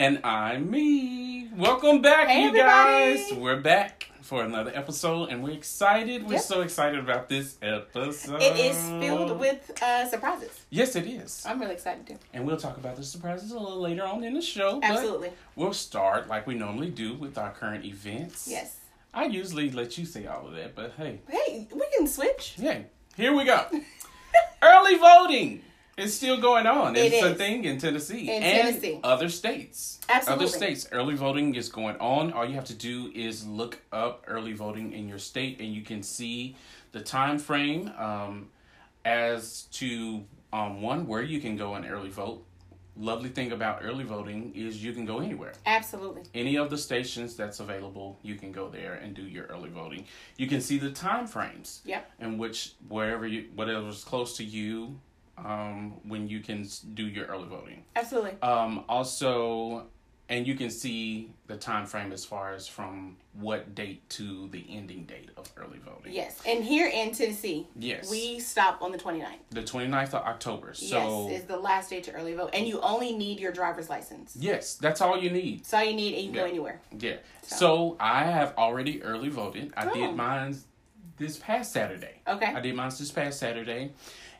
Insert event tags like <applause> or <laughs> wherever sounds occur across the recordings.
And I'm me. Welcome back, Hey, you everybody. guys. We're back for another episode, and we're excited. We're Yep. so excited about this episode. It is filled with uh, surprises. Yes, it is. I'm really excited too. And we'll talk about the surprises a little later on in the show. Absolutely. We'll start like we normally do with our current events. Yes. I usually let you say all of that, but hey, Hey, we can switch. yeah, here we go. <laughs> Early voting is still going on. It It's a thing in Tennessee In and Tennessee. other states. Absolutely. Other states, early voting is going on. All you have to do is look up early voting in your state, and you can see the time frame um, as to um, one where you can go and early vote. Lovely thing about early voting is you can go anywhere Absolutely. any of the stations that's available you can go there and do your early voting you can see the time frames Yep. in which wherever you whatever's close to you um, when you can do your early voting Absolutely. um, also and you can see the time frame as far as from what date to the ending date of early voting Yes. And here in Tennessee, yes we stop on the 29th. the 29th of october so yes, is the last day to early vote. And you only need your driver's license. yes that's all you need That's all you need, and you can go anywhere. Yeah. So- So, I have already early voted. I Oh. did mine this past Saturday. Okay. I did mine this past Saturday,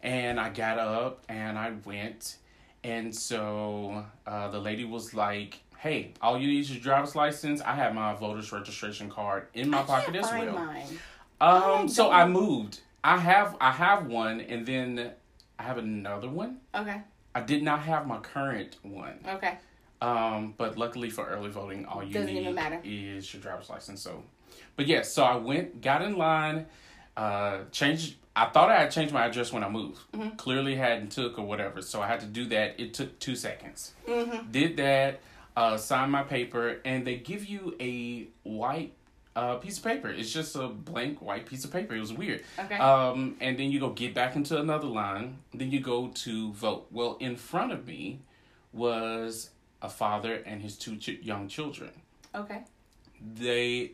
and I got up and I went, and so uh, the lady was like, "Hey, all you need is your driver's license. I have my voter's registration card in my I pocket as well." mine. Um, I so I moved. I have I have one, and then I have another one. Okay. I did not have my current one. Okay. Um, but luckily for early voting, all you Doesn't need is your driver's license. So, but yes, so I went, got in line, uh, changed. I thought I had changed my address when I moved. Mm-hmm. Clearly hadn't took or whatever, so I had to do that. It took two seconds. Mm-hmm. Did that, uh, signed my paper, and they give you a white uh, piece of paper. It's just a blank white piece of paper. It was weird. Okay. Um, and then you go get back into another line. Then you go to vote. Well, in front of me was a father and his two ch- young children. okay. They,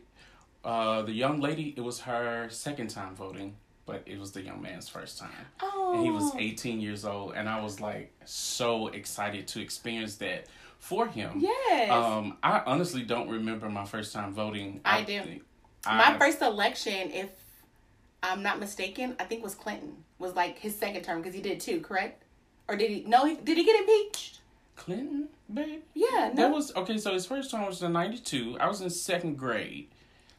uh, the young lady, it was her second time voting, but it was the young man's first time. Oh. And he was 18 years old, and I was like so excited to experience that for him. Yes. Um, I honestly don't remember my first time voting. I do. think- My I- first election, if I'm not mistaken, I think was Clinton. Was like his second term because he did two, correct? Or did he? No, he, did he get impeached? Clinton, babe. Yeah, no. That was okay. So his first time was in '92. I was in second grade.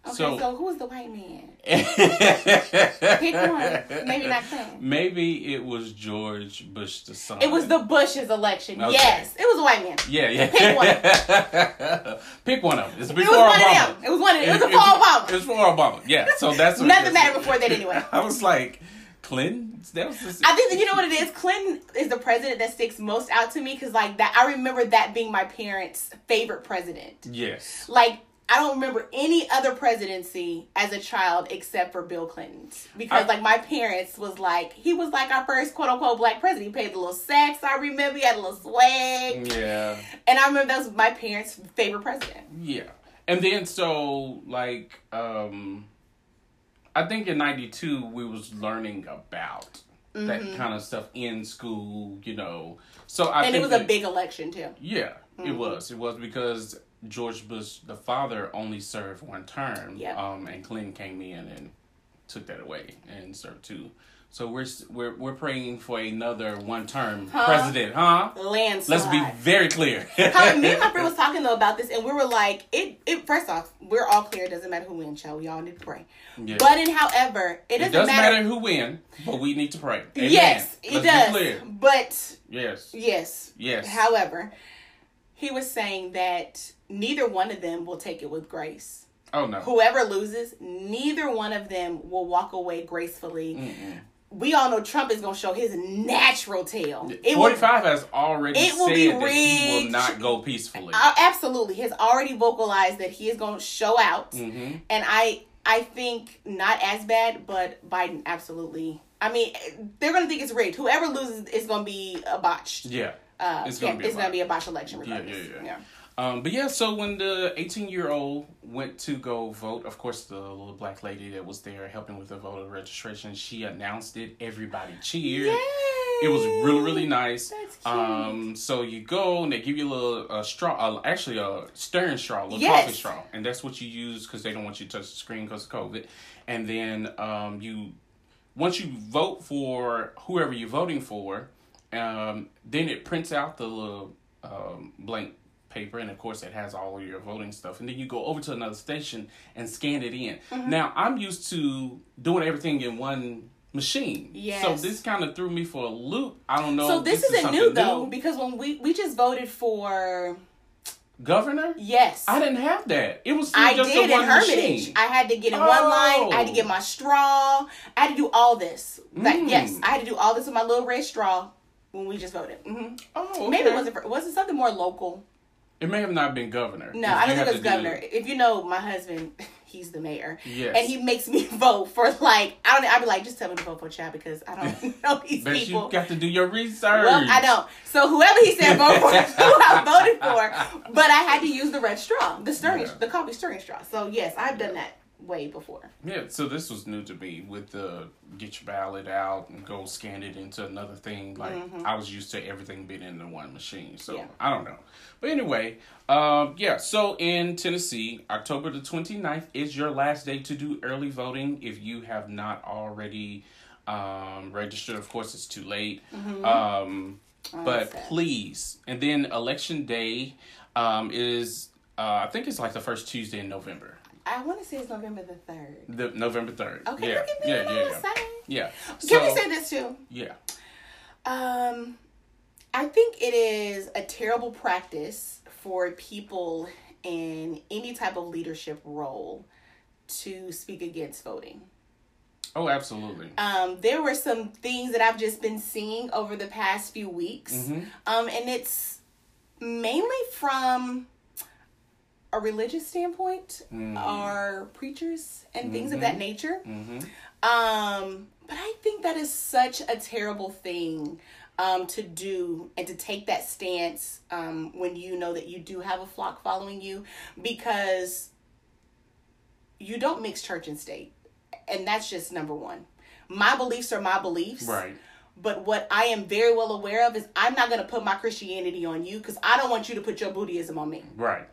Okay, so- so, who was the white man? <laughs> Pick one. Maybe not Clinton. Maybe it was George Bush the son. It was the Bush's election. Okay. Yes, it was a white man. yeah yeah. Pick one. <laughs> Pick one of them. It's It before was one Obama. of them. It was one of them. It was before Obama. It was before Obama. Yeah. So <laughs> that's what- Nothing mattered before that anyway. I was like, Clinton. That was just, I think that you know what it is. Clinton is the president that sticks most out to me because like that. I remember that being my parents' favorite president. yes. like I don't remember any other presidency as a child except for Bill Clinton's because I- like my parents was like he was like our first quote unquote black president. He paid the little sax. I remember he had a little swag, Yeah. and I remember that was my parents' favorite president. Yeah. And then so like um I think in 92 we was learning about that kind of stuff in school, you know. So I Mm-hmm. and it was a big election too. Yeah, it Mhm. was. It was because George Bush the father only served one term. Yep. Um and Clinton came in and took that away and served two. So we're we're we're praying for another one term Huh? president, huh? Landslide. Let's be very clear. How, me and my friend was <laughs> talking though about this, and we were like, it. It first off, we're all clear. It doesn't matter who wins, child. We all need to pray. Yeah. But in however, it It doesn't, doesn't matter. matter. who win, but we need to pray. Amen. Yes, it Let's does. Be clear. But Yes. yes, Yes. However, he was saying that neither one of them will take it with grace. oh no. Whoever loses, neither one of them will walk away gracefully. Mm-mm. We all know Trump is going to show his natural tail. It will- Forty-five has already it will said be that he will not go peacefully. Uh, absolutely, has already vocalized that he is going to show out, hmm and I, I think not as bad, but Biden absolutely. I mean, they're going to think it's rigged. Whoever loses is going to be a botched. Yeah. Uh, It's going be a to be a botched election. Yeah, Regardless. yeah, yeah. Um, but yeah, so when the 18 year old went to go vote, of course, the little black lady that was there helping with the voter registration, she announced it. Everybody cheered. Yay! It was really, really nice. Um, so you go and they give you a little uh, straw, uh, actually a stirring straw, a little Yes. coffee straw, and that's what you use because they don't want you to touch the screen because of COVID. And then um, you, once you vote for whoever you're voting for, um, then it prints out the little um, blank paper, and of course it has all of your voting stuff. And then you go over to another station and scan it in. Mm-hmm. Now I'm used to doing everything in one machine. Yes. So this kind of threw me for a loop. I don't know. So this, is isn't new something though, because when we we just voted for Governor? yes, I didn't have that. It was I just did in Hermitage. machine. I had to get in one line. I had to Oh. get my straw. I had to do all this. Like Mm. yes, I had to do all this with my little red straw when we just voted. Mm-hmm. oh, okay. Maybe it wasn't for, was it something more local? It may have not been governor. No, I don't think it was to do- governor. If you know my husband, <laughs> he's the mayor. Yes. And he makes me <laughs> vote for like I don't. I'd be like, just tell me to vote for Chad because I don't <laughs> know these Bet people. you got to do your research. Well, I don't. So whoever he said vote for, is who I voted for. But I had to use the red straw, the stirring, Yeah. the coffee stirring straw. So yes, I've done that way before. Yeah, so this was new to me with the get your ballot out and go scan it into another thing. Like I was used to everything being in the one machine. So Mm-hmm. Yeah. I don't know. But anyway, um, yeah, so in Tennessee, October the 29th is your last day to do early voting if you have not already um, registered. Of course, it's too late. Um, but please, and then election day um, is, uh, I think it's like the first Tuesday in November. I want to say it's November the third. The November third. Okay, yeah, look at me. yeah, yeah, yeah. Yeah. Can we say this too? yeah. Um, I think it is a terrible practice for people in any type of leadership role to speak against voting. Oh, absolutely. Um, there were some things that I've just been seeing over the past few weeks, Mhm. um, and it's mainly from a religious standpoint, Mhm. or preachers and things of that nature. Mm-hmm. Um, but I think that is such a terrible thing um, to do and to take that stance um, when you know that you do have a flock following you because you don't mix church and state. And that's just number one. My beliefs are my beliefs. Right. But what I am very well aware of is I'm not going to put my Christianity on you because I don't want you to put your Buddhism on me. Right.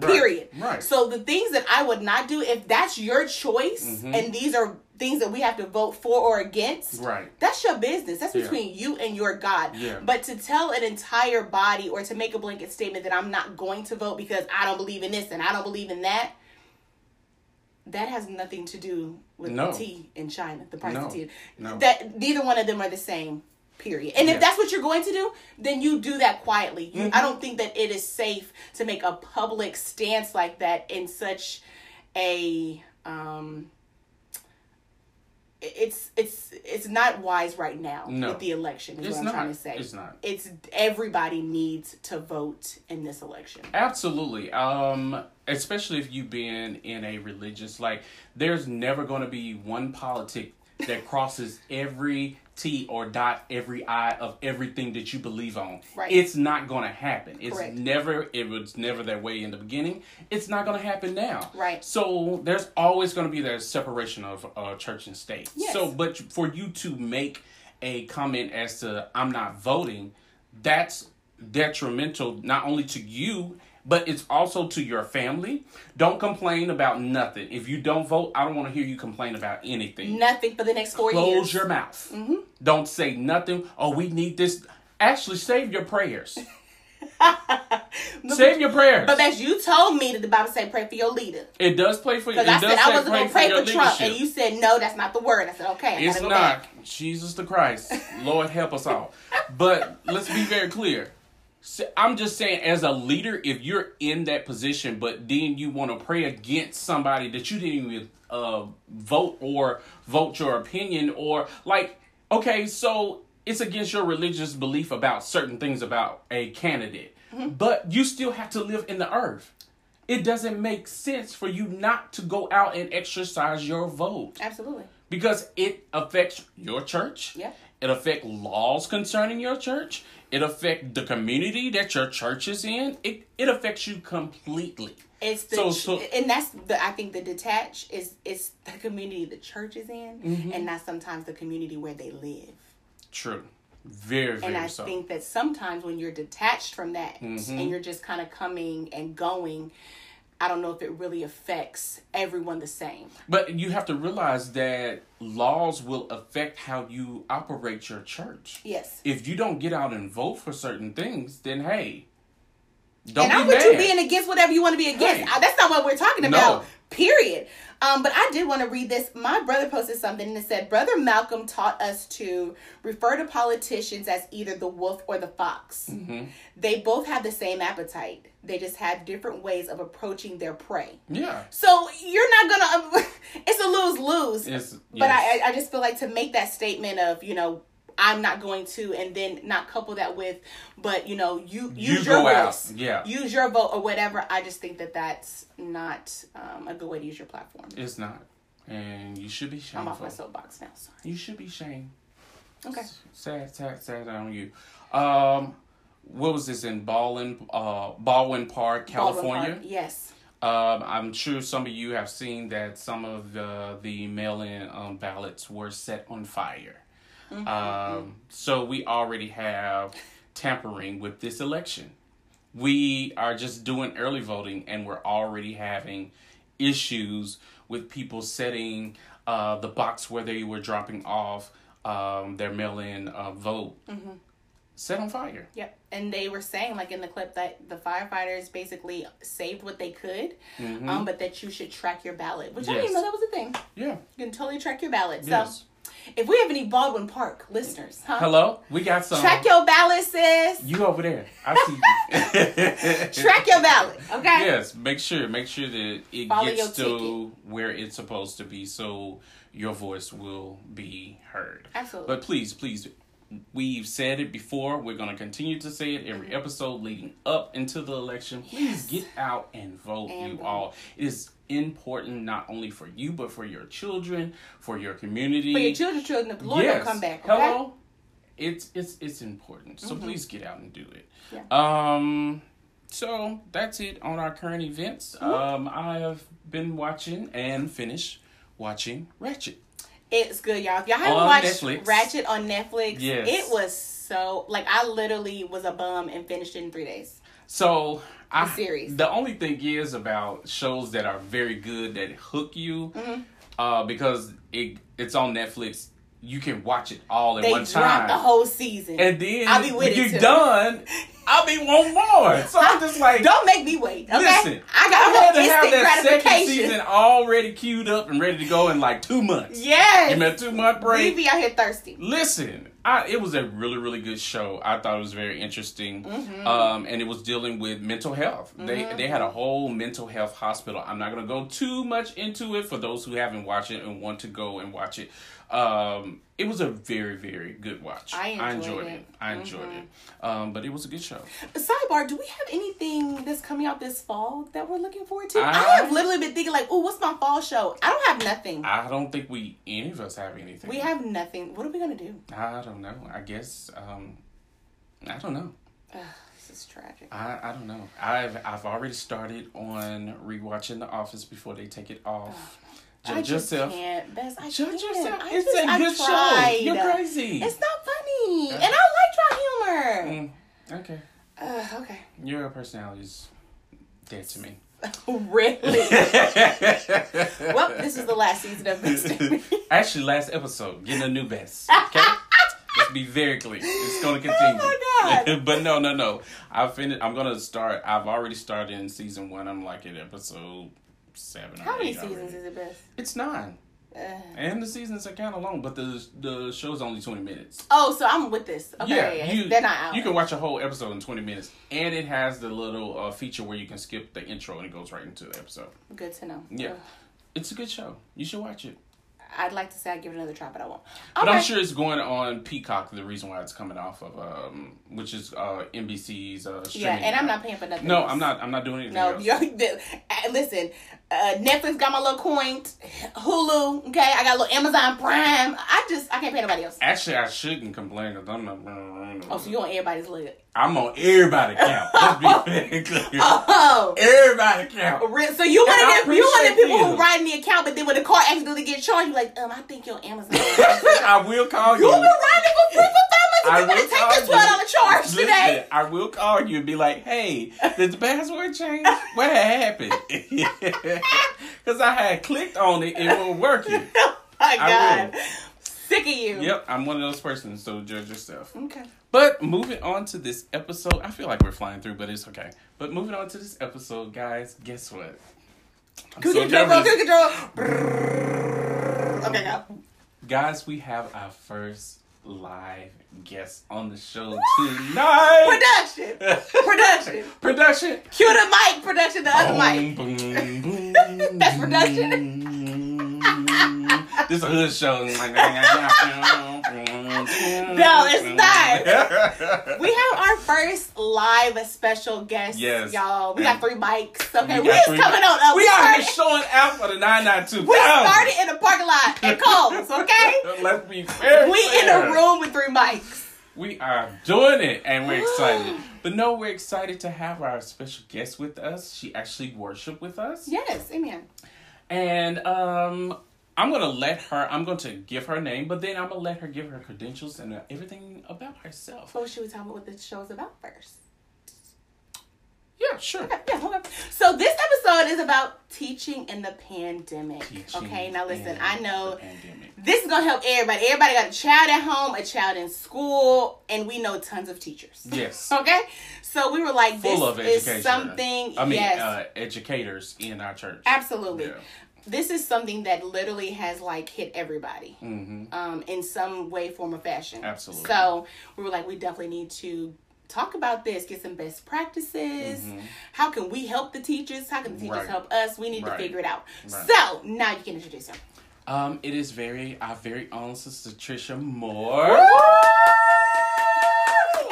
Period. Right. So the things that I would not do, if that's your choice, Mm-hmm. and these are things that we have to vote for or against, Right. that's your business. That's Yeah. between you and your God. Yeah. But to tell an entire body or to make a blanket statement that I'm not going to vote because I don't believe in this and I don't believe in that, that has nothing to do with No. the tea in China, the price No. of tea. No. That neither one of them are the same. Period. And Yeah. if that's what you're going to do, then you do that quietly. You, Mm-hmm. I don't think that it is safe to make a public stance like that in such a um it's it's it's not wise right now No. with the election is It's what I'm not. trying to say. It's not. It's everybody needs to vote in this election. Absolutely. Um, especially if you've been in a religious like there's never gonna be one politic that crosses every T or dot every I of everything that you believe on. Right. It's not gonna happen. It's Correct. never it was never that way in the beginning. It's not gonna happen now. Right. So there's always gonna be that separation of uh, church and state. Yes. So but for you to make a comment as to I'm not voting, that's detrimental not only to you but it's also to your family. Don't complain about nothing. If you don't vote, I don't want to hear you complain about anything. Nothing for the next four Close years. Close your mouth. Mm-hmm. Don't say nothing. Oh, we need this. Actually, save your prayers. <laughs> save your prayers. But as you told me that the Bible say pray for your leader. it does pray for you. Because I said I wasn't going to pray your for Trump, leadership. and you said no, that's not the word. I said okay, I It's not. back. Jesus the Christ. Lord help us all. But let's be very clear. So I'm just saying, as a leader, if you're in that position, but then you want to pray against somebody that you didn't even uh, vote or vote your opinion, or like, okay, so it's against your religious belief about certain things about a candidate, but you still have to live in the earth. It doesn't make sense for you not to go out and exercise your vote Absolutely. because it affects your church. Yeah. It affects laws concerning your church. It affects the community that your church is in. It it affects you completely. It's the So- so- and that's the I think the detach is it's the community the church is in, Mm-hmm. and not sometimes the community where they live. True. Very, very and I so. think that sometimes when you're detached from that Mhm. and you're just kind of coming and going, I don't know if it really affects everyone the same. But you have to realize that laws will affect how you operate your church. Yes. If you don't get out and vote for certain things, then hey, don't and be I'm with mad. you being against whatever you want to be against. Hey. That's not what we're talking No. Period. Um, but I did want to read this. My brother posted something and it said, Brother Malcolm taught us to refer to politicians as either the wolf or the fox. Mhm. They both have the same appetite. They just have different ways of approaching their prey. Yeah. So you're not gonna. <laughs> it's a lose lose. It's, But yes. I, I just feel like to make that statement of you know I'm not going to, and then not couple that with, but you know you You use your go out, voice, yeah. use your vote or whatever. I just think that that's not um, a good way to use your platform. It's not. And you should be shamed. I'm off my soapbox now. Sorry. You should be shamed. Okay. Sad, sad, sad on you. Um, what was this in Baldwin, uh, Baldwin Park, Baldwin California? Park, Yes. Um, I'm sure some of you have seen that some of the the mail-in um, ballots were set on fire. Um, so we already have tampering with this election. We are just doing early voting, and we're already having issues with people setting uh, the box where they were dropping off um, their mail-in uh, vote set on fire. Yep. And they were saying, like in the clip, that the firefighters basically saved what they could, um, but that you should track your ballot, which I didn't know that was a thing. Yeah. You can totally track your ballot. So Yes. If we have any Baldwin Park listeners, huh? Hello. We got some. Track your ballot, sis. You over there. I see you. <laughs> Track your ballot, okay? Yes, make sure make sure that it Follow gets to where it's supposed to be so your voice will be heard. Absolutely. But please, please we've said it before, we're going to continue to say it every episode leading up into the election. Please Yes. get out and vote And you vote. all. It is important not only for you but for your children, for your community. For your children's children, the Lord yes. don't come back, okay? Mm-hmm. Hello. It's it's it's important. So please get out and do it. Yeah. Um so that's it on our current events. Mm-hmm. Um I have been watching and finished watching Ratched. It's good, y'all. If y'all haven't On watched Netflix. Ratched on Netflix, Yes. it was so like I literally was a bum and finished it in three days. So I, series. The only thing is about shows that are very good that hook you, Mm-hmm. uh, because it it's on Netflix. You can watch it all at They one time, the whole season. and then I'll be when you're too. done, I'll be one more. So I'm just like, don't make me wait, okay? Listen, I I got had to have that second season already queued up and ready to go in like two months. Yes. Give me a two month break. we be out here thirsty. Listen, I, it was a really, really good show. I thought it was very interesting, Mm-hmm. um, and it was dealing with mental health. They they had a whole mental health hospital. I'm not gonna go too much into it for those who haven't watched it and want to go and watch it. Um, it was a very, very good watch. I enjoyed it. it. Mm-hmm. I enjoyed it. Um, but it was a good show. Sidebar: Do we have anything that's coming out this fall that we're looking forward to? I, I- have literally been thinking like, "Oh, what's my fall show?" I don't have nothing. I don't think we any of us have anything. we have nothing. What are we gonna do? I don't know. I guess um, I don't know. Ugh, this is tragic. I, I don't know. I've I've already started on rewatching The Office before they take it off. I Judge just yourself. can't. Best, I Judge can't. yourself. I It's just, a I good show. You're crazy. It's not funny, and I like dry humor. Mm, okay. Uh, okay. Your personality is dead to me. <laughs> really? <laughs> well, this is the last season of Mr. <laughs> Actually, last episode, getting a new Best. Okay. Let's be very clear. It's going to continue. Oh my God. but no, no, no. I finished. I'm going to start. I've already started in season one. I'm like at episode seven. How many seasons already. is it best? It's nine. Uh, And the seasons are kind of long, but the the show's only twenty minutes. oh, so I'm with this. Okay, yeah, yeah, you they're not out. you can watch a whole episode in twenty minutes, and it has the little uh, feature where you can skip the intro and it goes right into the episode. Good to know. Yeah, Ugh. it's a good show. You should watch it. I'd like to say I'd give it another try, but I won't. But Okay. I'm sure it's going on Peacock. The reason why it's coming off of um, which is uh NBC's uh streaming. Yeah, and I'm not paying for nothing. No, else. I'm not. I'm not doing anything No, uh, listen. Uh, Netflix got my little coin. Hulu, okay. I got a little Amazon Prime. I just I can't pay nobody else. Actually, I shouldn't complain because I'm not. Oh, so you on everybody's list? I'm on everybody count. Let's be <laughs> clear. <laughs> Oh. Everybody count. So you I one you of the people who them. write in the account, but then when the car accidentally gets charged, you like, um, I think your Amazon. <laughs> I will call you. You've been writing for proof of you I better will take this twelve you. dollar charge Listen, today. I will call you and be like, "Hey, did the password change? What happened?" Because I had clicked on it, it wasn't working. Oh my god. Sick of you. Yep, I'm one of those persons. So judge yourself. Okay. But moving on to this episode, I feel like we're flying through, but it's okay. But moving on to this episode, guys, guess what? I'm Can so we get drum roll? nervous. Can we get drum roll? Okay, go. Guys, we have our first live guest on the show tonight. Production. Production. <laughs> Production. Cue the mic. Production. The other mic. Boom, boom, boom, <laughs> That's production. <laughs> this is a hood show. No, it's not. We have our first live special guest, Yes. y'all. We got three mics. Okay, We we, is coming on up. We are here showing out for the 992. we started in the parking lot at Kohl's, okay? <laughs> Let's be fair. we in a room with three mics. We are doing it and we're excited. <gasps> But no, we're excited to have our special guest with us. She actually worshiped with us. Yes, amen. And um I'm gonna let her I'm going to give her name, but then I'm gonna let her give her credentials and everything about herself. So should we tell about what the show is about first? Yeah, sure. Okay, yeah, hold. So this episode is about teaching in the pandemic. Teaching okay, now listen, I know this is gonna help everybody. Everybody got a child at home, a child in school, and we know tons of teachers. Yes. Okay, so we were like, this Full of is education. something. I mean yes, uh, educators in our church. absolutely. Yeah. This is something that literally has like hit everybody, Mm-hmm. um, in some way, form, or fashion. Absolutely. So we were like, we definitely need to talk about this, get some best practices. How can we help the teachers? How can the teachers Mm-hmm. Right. help us? We need Right. to figure it out. Right. So now you can introduce them. Um, it is very our very own sister Trisha Moore.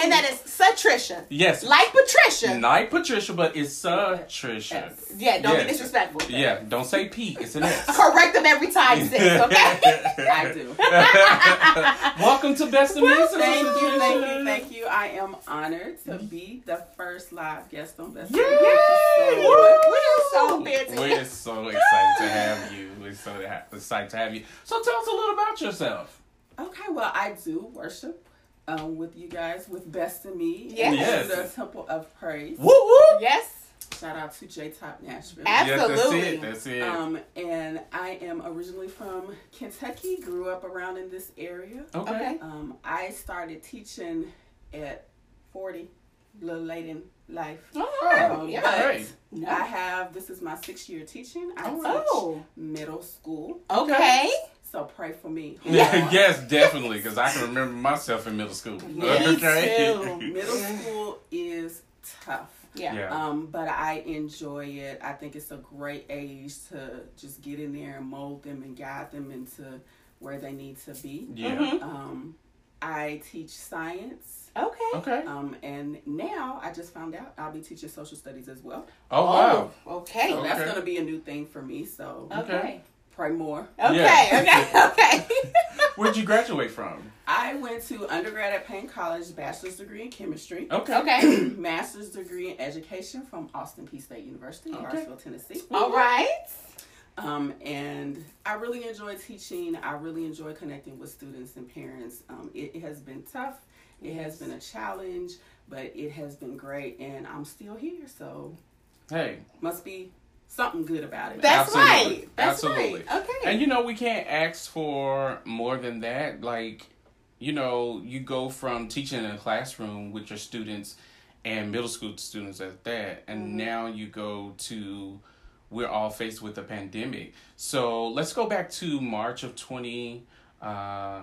And that is Satricia. Yes. Like Patricia. Not Patricia, but it's Trisha. Yeah, don't Yes. be disrespectful. Yeah, don't say P, it's an S. Correct them every time, sis, <laughs> okay? I do. <laughs> Welcome to Best of Me, Sister Thank you, thank you, thank you. I am honored to be the first live guest on Best Yay! Friends. Thank you We're so fancy. We're so excited to have you. We're so excited to have you. So tell us a little about yourself. Okay, well, I do worship um, with you guys with Best of Me. Yes. Yes. The Temple of Praise. Woo woo! Yes, Shout out to J Top Nashville. Absolutely. Yeah, that's it. That's it. Um, and I am originally from Kentucky, grew up around in this area. okay. okay. Um, I started teaching at 40, a little late in life. Oh, Um, yeah. but Great. I have, this is my sixth year teaching. I teach Oh, middle school. okay. So pray for me. <laughs> Yes, definitely, because I can remember myself in middle school. Me too. Middle school is tough. Yeah. Yeah. Um, but I enjoy it. I think it's a great age to just get in there and mold them and guide them into where they need to be. Yeah. Mhm. Um, I teach science. Okay. Okay. Um, and now I just found out I'll be teaching social studies as well. Oh wow. Oh, okay. So that's going to be a new thing for me. So Okay. Pray more. Okay. Yeah. Okay. <laughs> <laughs> Okay. Where'd you graduate from? I went to undergrad at Paine College, bachelor's degree in chemistry. Okay. okay. <clears throat> <clears throat> master's degree in education from Austin Peay State University, Okay. Hartsville, Tennessee. All right. Um, and I really enjoy teaching. I really enjoy connecting with students and parents. Um, it, it has been tough. It has been a challenge, but it has been great, and I'm still here. So Hey, must be something good about it. That's Absolutely. right. That's Absolutely. right. Okay. and you know we can't ask for more than that. Like, you know, you go from teaching in a classroom with your students and middle school students at that, and Mm-hmm. now you go to we're all faced with a pandemic. So let's go back to March of twenty. Uh,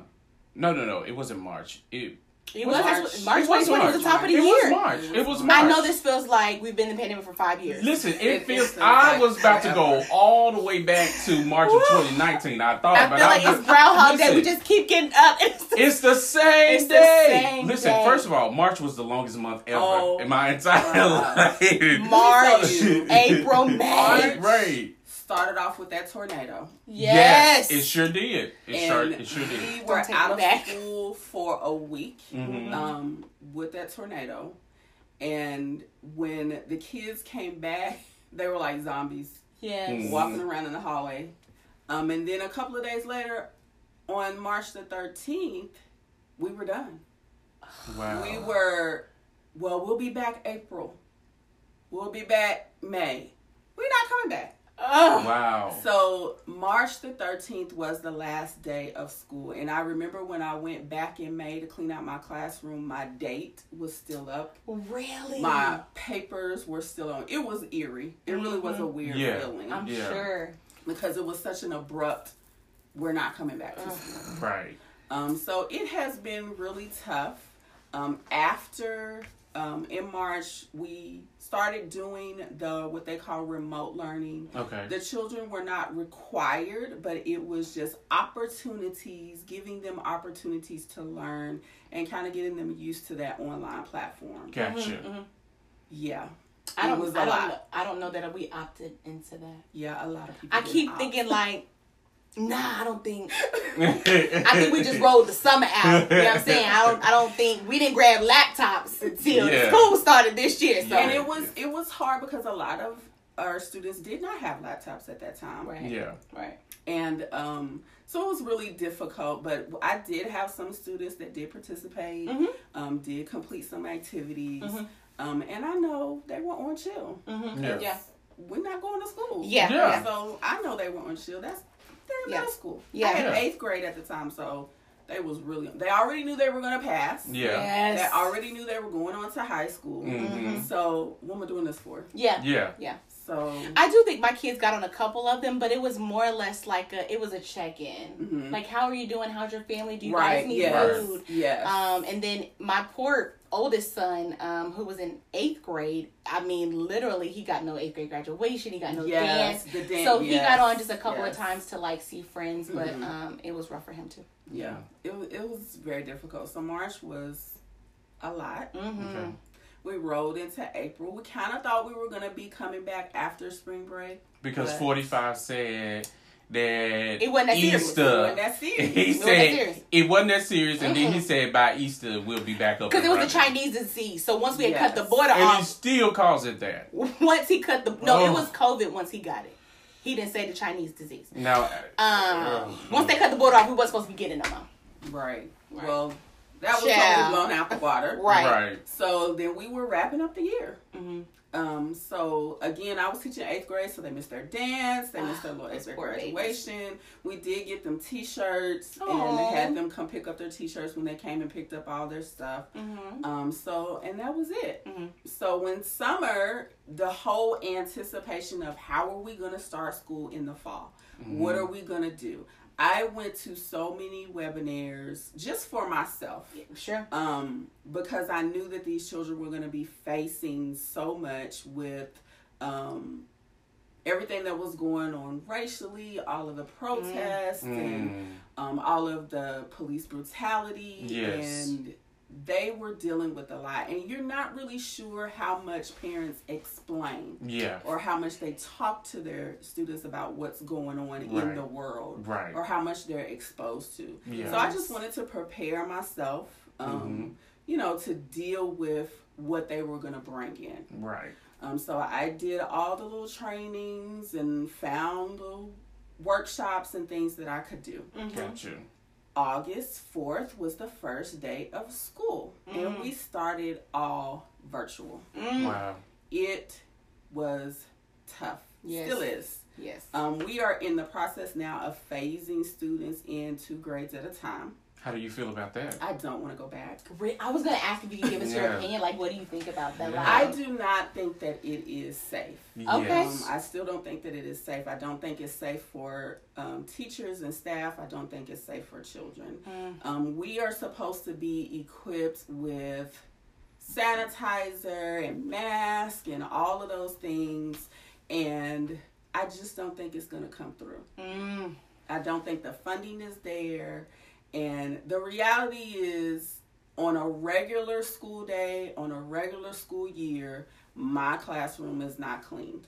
no, no, no. It wasn't March. It it was was March. March, March it was 2020 was the top of the it year. was March. It was March. I know this feels like we've been in the pandemic for five years. Listen, it, It feels. feels I like was about to go all the way back to March of 2019. I thought, I but feel I like was it's Groundhog Day. listen, We just keep getting up. <laughs> It's the- It's the same It's the day. same Listen, day. first of all, March was the longest month ever Oh, in my entire wow. <laughs> life. March. <laughs> April, May. Right. Started off with that tornado. Yes. it sure did. It sure, it sure did. we were out of back. school for a week. Mhm. um, with that tornado. And when the kids came back, they were like zombies Yes. Mm. walking around in the hallway. Um, and then a couple of days later, on March the 13th, we were done. Wow. We were, well, we'll be back April. We'll be back May. We're not coming back. Ugh. Wow. So March the 13th was the last day of school. And I remember when I went back in May to clean out my classroom, my date was still up. Really? My papers were still on. It was eerie. It really was a weird Yeah. feeling I'm Yeah. sure. because it was such an abrupt, we're not coming back to school. Right. Um, so it has been really tough. Um, after um, in March, we started doing the what they call remote learning. Okay. The children were not required, but it was just opportunities, giving them opportunities to learn and kind of getting them used to that online platform. Gotcha. Mm-hmm, mm-hmm. Yeah, I don't. was a I don't. lot. Know, I don't know that we opted into that. yeah, a lot of people. I keep opt. thinking like, nah, I don't think. <laughs> I think we just rolled the summer out. You know what I'm saying? I don't. I don't think we didn't grab laptops until Yeah. school started this year. So and it was it was hard because a lot of our students did not have laptops at that time. right. Yeah. Right. and um, so it was really difficult. But I did have some students that did participate, Mhm. um, did complete some activities, Mhm. um, and I know they were on chill. Mm-hmm. Yeah. Yeah. We're not going to school. Yeah. Yeah. So I know they were on chill. That's they're in Yeah. middle school. Yeah. I had Yeah. eighth grade at the time, so they was really. They already knew they were gonna pass. Yeah. Yes. They already knew they were going on to high school. Mhm. So what am I doing this for? Yeah. Yeah. Yeah. So I do think my kids got on a couple of them, but it was more or less like a it was a check in. Mhm. Like, how are you doing? How's your family? Do you right, guys need yes, food? yes. Um, and then my poor oldest son, um, who was in eighth grade, I mean, literally, he got no eighth grade graduation. He got no yes, dance. the dance. So he got on just a couple yes. of times to like see friends, but Mhm. um, it was rough for him too. Yeah, it it was very difficult. So March was a lot. Mm-hmm. Okay. We rolled into April. We kind of thought we were gonna be coming back after spring break. Because But- 45 said that It wasn't that serious. It Easter. wasn't that serious. <laughs> He It said serious. it wasn't that serious, and then he said by Easter we'll be back up. Because it and was a running. Chinese disease. So once we had cut the border off. and he still calls it that. <laughs> once he cut the no, it Oh. was COVID. Once he got it, he didn't say the Chinese disease. Now, Um, Oh. once they cut the border off, we wasn't supposed to be getting them out. Right. Right. Well, that was Child. totally blown out the water. Right. right, So then we were wrapping up the year. Mm-hmm. Um, so again, I was teaching eighth grade, so they missed their dance, they missed their little eighth those grade poor babies. graduation. We did get them T-shirts Aw. and had them come pick up their T-shirts when they came and picked up all their stuff. Mm-hmm. Um, so and that was it. Mhm. So when summer, the whole anticipation of how are we going to start school in the fall? What Mm-hmm. are we going to do? I went to so many webinars just for myself Sure. um, because I knew that these children were going to be facing so much with um, everything that was going on racially, all of the protests, and Mm. um, all of the police brutality, Yes. and they were dealing with a lot. And you're not really sure how much parents explain yeah, or how much they talk to their students about what's going on in the world right, or how much they're exposed to. yeah, So I just wanted to prepare myself, um, you know, to deal with what they were going to bring in. right, Um, so I did all the little trainings and found little workshops and things that I could do. Mm-hmm. gotcha. August 4th was the first day of school, and Mhm. we started all virtual. Mm. Wow, It was tough. Yes. Still is. Yes. Um, we are in the process now of phasing students in two grades at a time. How do you feel about that? I don't want to go back. I was gonna ask if you could give us your opinion. Like, what do you think about that? Yeah. I do not think that it is safe. Okay. Um, I still don't think that it is safe. I don't think it's safe for um, teachers and staff. I don't think it's safe for children. Mm. Um, we are supposed to be equipped with sanitizer and mask and all of those things, and I just don't think it's going to come through. Mm. I don't think the funding is there. And the reality is, on a regular school day, on a regular school year, my classroom is not cleaned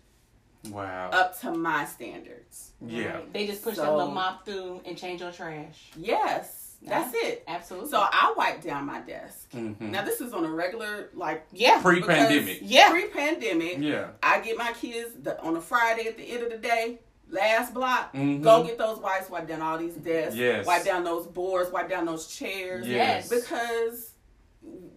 wow. up to my standards. yeah. Right. They just push So- that little mop through and change your trash. Yes, that's it. Absolutely. So I wipe down my desk. hmm Now this is on a regular, like yeah. Pre-pandemic. Yeah. pre-pandemic. Yeah. I get my kids the, on a Friday at the end of the day, last block. Mhm. Go get those wipes, wipe down all these desks, Yes. wipe down those boards, wipe down those chairs. Yes. because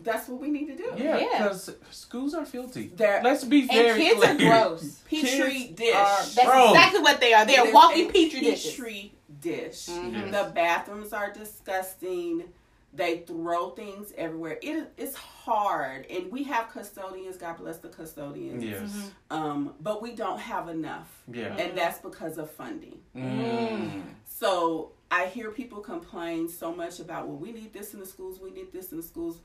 that's what we need to do. Yeah, Yeah. because schools are filthy. They're- Let's be And very kids clear. are gross. <laughs> Petri Kids dish. That's Bro. exactly what they are. They're walking a petri dishes. Petri dish. Mhm. Yes. The bathrooms are disgusting. They throw things everywhere. It is hard, and we have custodians. God bless the custodians. Yes. Mm-hmm. Um, but we don't have enough, Yeah. and that's because of funding. Mm. So I hear people complain so much about, well, we need this in the schools. We need this in the schools.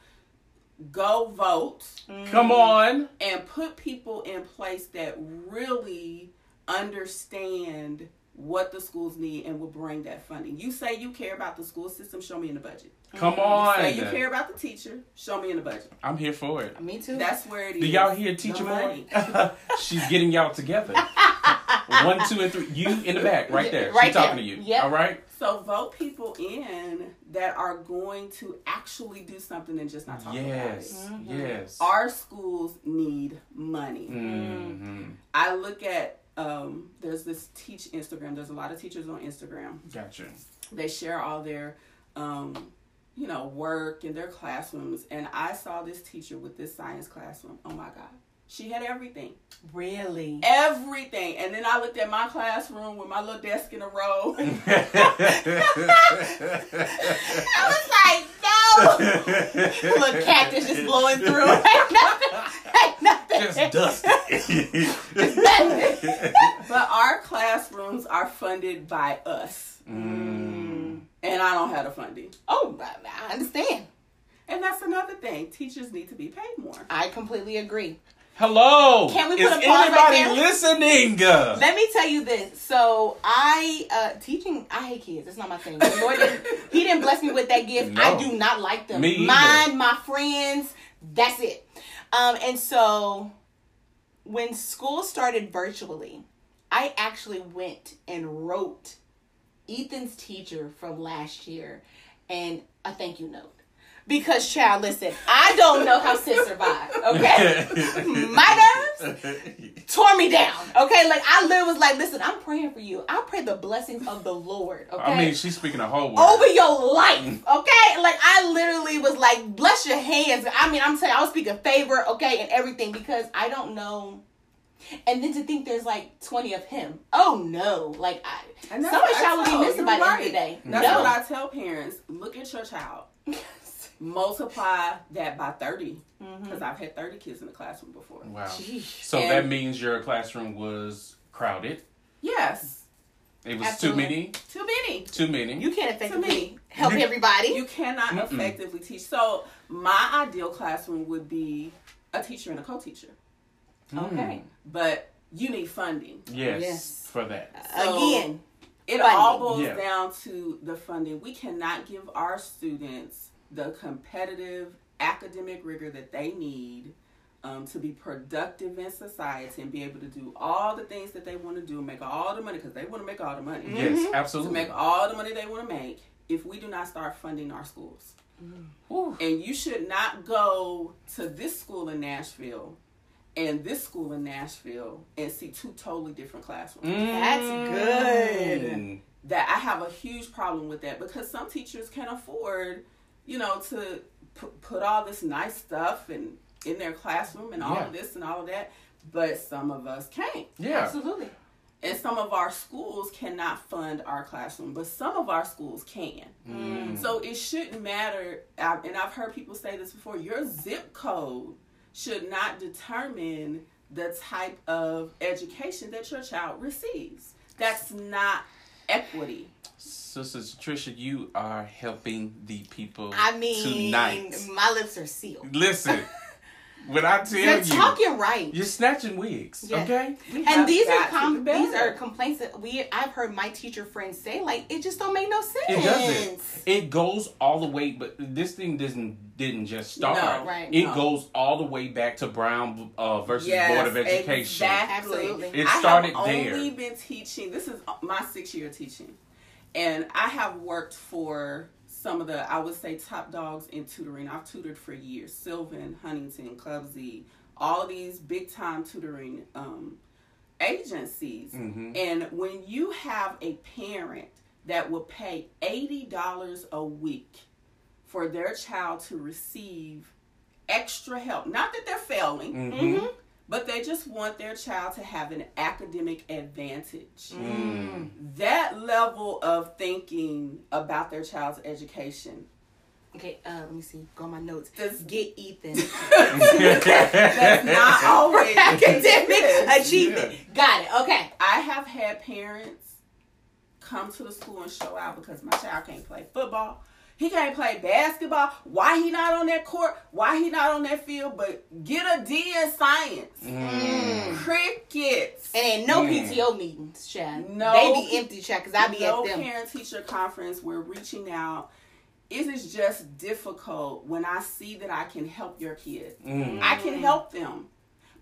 Go vote Come on. and put people in place that really understand what the schools need and will bring that funding. You say you care about the school system, show me in the budget. Come You on. say you care about the teacher, show me in the budget. I'm here for it. Me too. That's where it is. Do y'all hear The Teacher money. <laughs> She's getting y'all together. <laughs> One, two, and three. You in the back, right there. Right She's talking there. to you. Yep. All right. So vote people in that are going to actually do something and just not talk Yes. about it. Yes. Our schools need money. hmm I look at um, there's this teach Instagram. There's a lot of teachers on Instagram. Gotcha. They share all their um, you know work in their classrooms, and I saw this teacher with this science classroom. Oh my god, she had everything, really. everything. And then I looked at my classroom with my little desk in a row. <laughs> <laughs> I was like, no. <laughs> Little cactus just blowing through. Ain't nothing. Ain't nothing. Just dusty. <laughs> But our classrooms are funded by us, Mm. and I don't have the funding. Oh, I I understand. And that's another thing. Teachers need to be paid more. I completely agree. Hello. Can we Is put a pause right anybody there? listening? Let me tell you this. So I uh teaching I hate kids. It's not my thing. The Lord didn't he didn't bless me with that gift. No. I do not like them. Me either. Mine, my friends, that's it. Um and so when school started virtually, I actually went and wrote Ethan's teacher from last year and a thank you note. Because child, listen, I don't know how sis survived. Okay? <laughs> My nerves tore me down. Okay, like I literally was like, listen, I'm praying for you. I pray the blessings of the Lord. Okay, I mean, she's speaking a whole word. over your life. Okay, like I literally was like, bless your hands. I mean, I'm saying I was speaking favor, okay, and everything because I don't know. And then to think there's like 20 of him. Oh no, like I. And that's Some what of I y'all would be missing you're by the end of the day. That's no. what I tell parents. Look at your child. <laughs> Multiply that by 30. Mm-hmm. Because I've had 30 kids in the classroom before. Wow. Sheesh. So And- that means your classroom was crowded. Yes. It was Absolutely. too many. Too many. Too many. You can't effectively me. help You- everybody. You cannot Mm-mm. effectively teach. So my ideal classroom would be a teacher and a co-teacher. okay. But you need funding. Yes, Yes. For that. So- Again. It Funding. all boils Yeah. down to the funding. We cannot give our students the competitive academic rigor that they need um, to be productive in society and be able to do all the things that they want to do, and make all the money because they want to make all the money. Yes, To absolutely. make all the money they want to make if we do not start funding our schools. Whew. And you should not go to this school in Nashville and this school in Nashville and see two totally different classrooms That's good. Mm. that I have a huge problem with that because some teachers can afford, you know, to p- put all this nice stuff and in their classroom and all Yeah. of this and all of that, but some of us can't. Yeah. Absolutely. And some of our schools cannot fund our classroom, but some of our schools can. Mm. So it shouldn't matter. I- And I've heard people say this before your zip code should not determine the type of education that your child receives. That's not equity. Sister Trisha, you are helping the people I mean, tonight. my lips are sealed. Listen, <laughs> when I tell You're you, talking right. you're snatching wigs, Yeah. okay? We And these are com- these are complaints that we I've heard my teacher friends say like it just don't make no sense. It doesn't. It goes all the way, but this thing doesn't didn't just start. No, Right. It no. goes all the way back to Brown uh, versus Yes, Board of Education. Exactly. Absolutely. It I started have there. only been teaching. This is my six year teaching, and I have worked for some of the I would say top dogs in tutoring. I've tutored for years. Sylvan, Huntington, Club Z, all these big time tutoring um, agencies. Mhm. And when you have a parent that will pay eighty dollars a week for their child to receive extra help. Not that they're failing, Mm-hmm. But they just want their child to have an academic advantage. Mm. That level of thinking about their child's education. Okay, uh, let me see. Go on my notes. Does- Get Ethan. <laughs> That's not <laughs> always Academic Yes. achievement. Got it. Okay. I have had parents come to the school and show out because my child can't play football. He can't play basketball. Why he not on that court? Why he not on that field? But get a D in science. Mm. Crickets. And ain't no Mm. PTO meetings, Chad. No. They be empty, Chad, because I be no at them. No parent teacher conference. We're reaching out. It is just difficult when I see that I can help your kid. Mm. I can help them,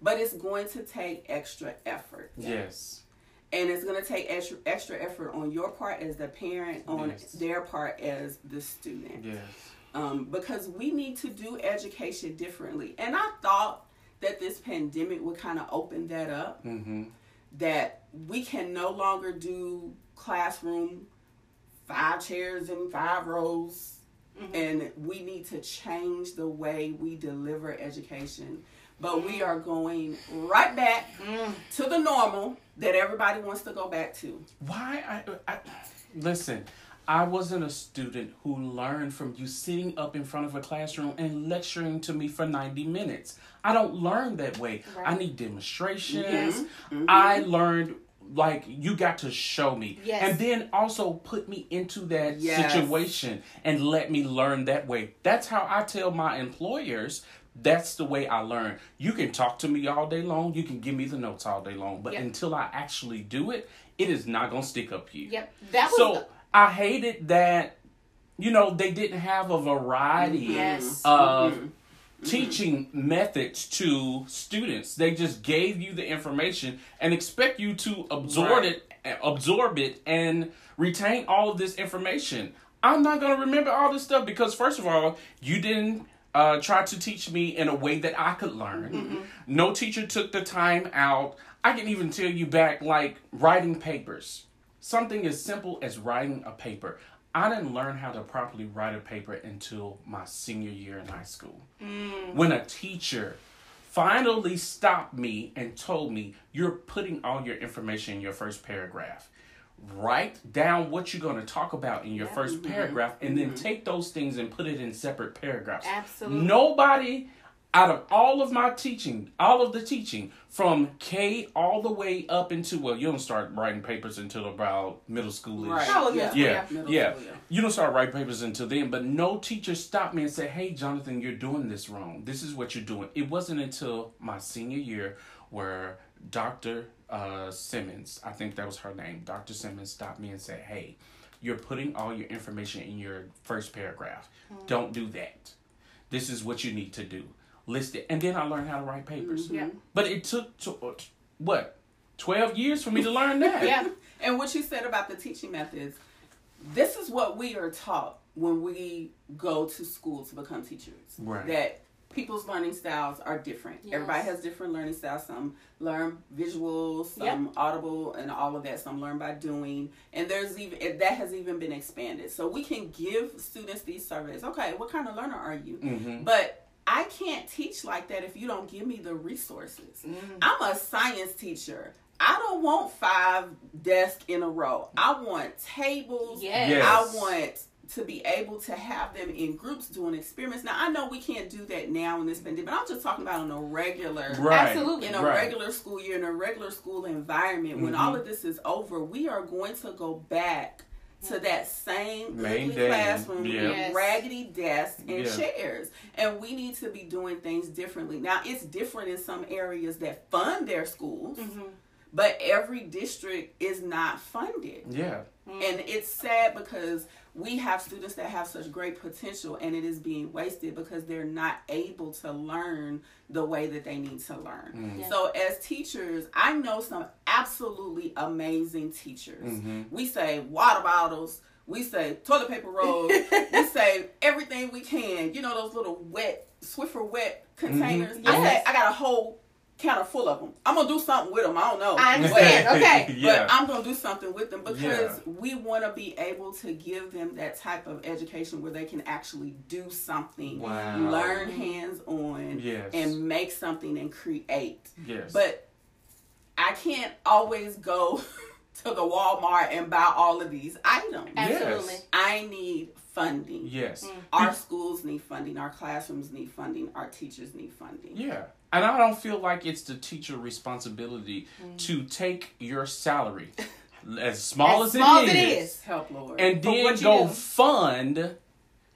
but it's going to take extra effort. Yes. And it's going to take extra extra effort on your part as the parent on Yes. their part as the student. Yes. um, because we need to do education differently. And i thought that this pandemic would kind of open that up. Mm-hmm. that we can no longer do classroom five chairs and five rows. And we need to change the way we deliver education. But we are going right back to the normal that everybody wants to go back to Why? I, I listen. I wasn't a student who learned from you sitting up in front of a classroom and lecturing to me for 90 minutes. I don't learn that way. I need demonstrations. Mhm. I learned like you got to show me. Yes. And then also put me into that Yes. situation and let me learn that way. That's how I tell my employers that's the way I learn. You can talk to me all day long, you can give me the notes all day long, but Yep. until I actually do it, it is not going to stick up here. Yep. That was. So I hated that, you know, they didn't have a variety mm-hmm. Yes. Mm-hmm. of Mhm. teaching methods to students. They just gave you the information and expect you to absorb Right. it, eh, absorb it, and retain all of this information. I'm not gonna remember all this stuff because first of all, you didn't uh, try to teach me in a way that I could learn. No teacher took the time out. I can even tell you back like writing papers. Something as simple as writing a paper. I didn't learn how to properly write a paper until my senior year in high school. When a teacher finally stopped me and told me, You're putting all your information in your first paragraph. Write down what you're going to talk about in your first mm-hmm. paragraph and then mm-hmm. take those things and put it in separate paragraphs. Absolutely. Nobody out of all of my teaching, all of the teaching from K all the way up into well, you don't start writing papers until about middle school. Right. Oh, yeah. yeah. Yeah, yeah. school, yeah. You don't start writing papers until then, but no teacher stopped me and said, "Hey, Jonathan, you're doing this wrong. This is what you're doing." It wasn't until my senior year where Dr. Uh, Simmons, I think that was her name, Dr. Simmons stopped me and said, "Hey, you're putting all your information in your first paragraph. Don't do that. This is what you need to do. List it." And then I learned how to write papers. Yeah. But it took to, uh, what twelve years for me to learn that. Yeah. <laughs> And what you said about the teaching methods, this is what we are taught when we go to school to become teachers. Right. That people's learning styles are different. Yes. Everybody has different learning styles. Some learn visual, some audible, and all of that. Some learn by doing. And there's even that has even been expanded. So we can give students these surveys. Okay, what kind of learner are you? Mm-hmm. But I can't teach like that if you don't give me the resources. I'm a science teacher. I don't want five desks in a row. I want tables. Yes. Yes. I want to be able to have them in groups doing experiments. Now I know we can't do that now in this pandemic, but I'm just talking about on a regular Right. Absolutely. in a Right. regular school year, in a regular school environment, when Mhm. all of this is over, we are going to go back to that same Main classroom yeah. with raggedy desks and Yeah. chairs. And we need to be doing things differently. Now, it's different in some areas that fund their schools, Mm-hmm. But every district is not funded. Yeah. And it's sad because we have students that have such great potential and it is being wasted because they're not able to learn the way that they need to learn. Mm. Yeah. So, as teachers, I know some absolutely amazing teachers. Mm-hmm. We say water bottles, we say toilet paper rolls, <laughs> we say everything we can. You know, those little wet, Swiffer wet containers. I Yes. say, I got a whole counter full of them. I'm gonna do something with them. I don't know. I understand. <laughs> Okay. <laughs> yeah. But I'm gonna do something with them because Yeah. we want to be able to give them that type of education where they can actually do something, Wow. learn hands on, Yes. and make something and create. yes. But I can't always go <laughs> to the Walmart and buy all of these items. Absolutely. Yes. I need funding. yes. Mm. Our schools need funding. Our classrooms need funding. Our teachers need funding. Yeah. And I don't feel like it's the teacher responsibility to take your salary, <laughs> as small As as, small it as it is, is. Help, Lord. and then what you go do- fund.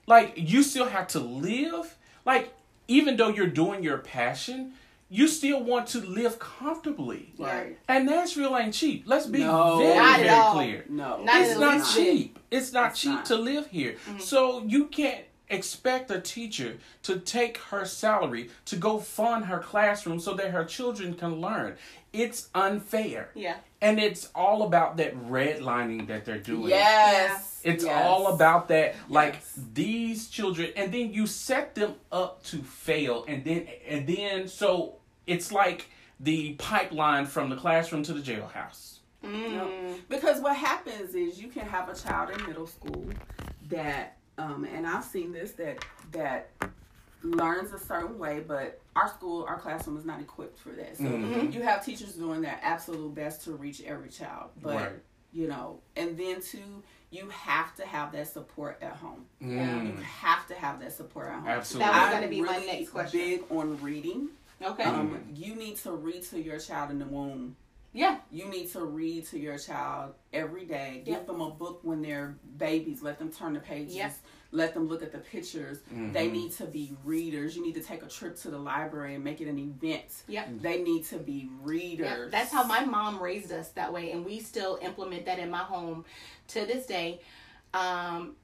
Like you still have to live. Like even though you're doing your passion, you still want to live comfortably. right. And Nashville ain't cheap. Let's be No. very, Not very clear. No. Not it's at not least cheap. It's not It's cheap not. to live here. Mm-hmm. So you can't expect a teacher to take her salary to go fund her classroom so that her children can learn. It's unfair. Yeah. And it's all about that redlining that they're doing. Yes. It's Yes. all about that, like Yes. these children, and then you set them up to fail, and then and then so it's like the pipeline from the classroom to the jailhouse. Mm. Because what happens is you can have a child in middle school that, um, and I've seen this that that learns a certain way, but our school, our classroom is not equipped for that. So Mhm. you have teachers doing their absolute best to reach every child, but Right. you know, and then too, you have to have that support at home. Mm. You have to have that support at home. Absolutely. That was gonna be my really next question. Big on reading. Okay. Um, you need to read to your child in the womb. Yeah. You need to read to your child every day. Give Yep. them a book when they're babies. Let them turn the pages. Yep. Let them look at the pictures. Mhm. They need to be readers. You need to take a trip to the library and make it an event. Yep. They need to be readers. Yeah, that's how my mom raised us that way, and we still implement that in my home to this day. Um,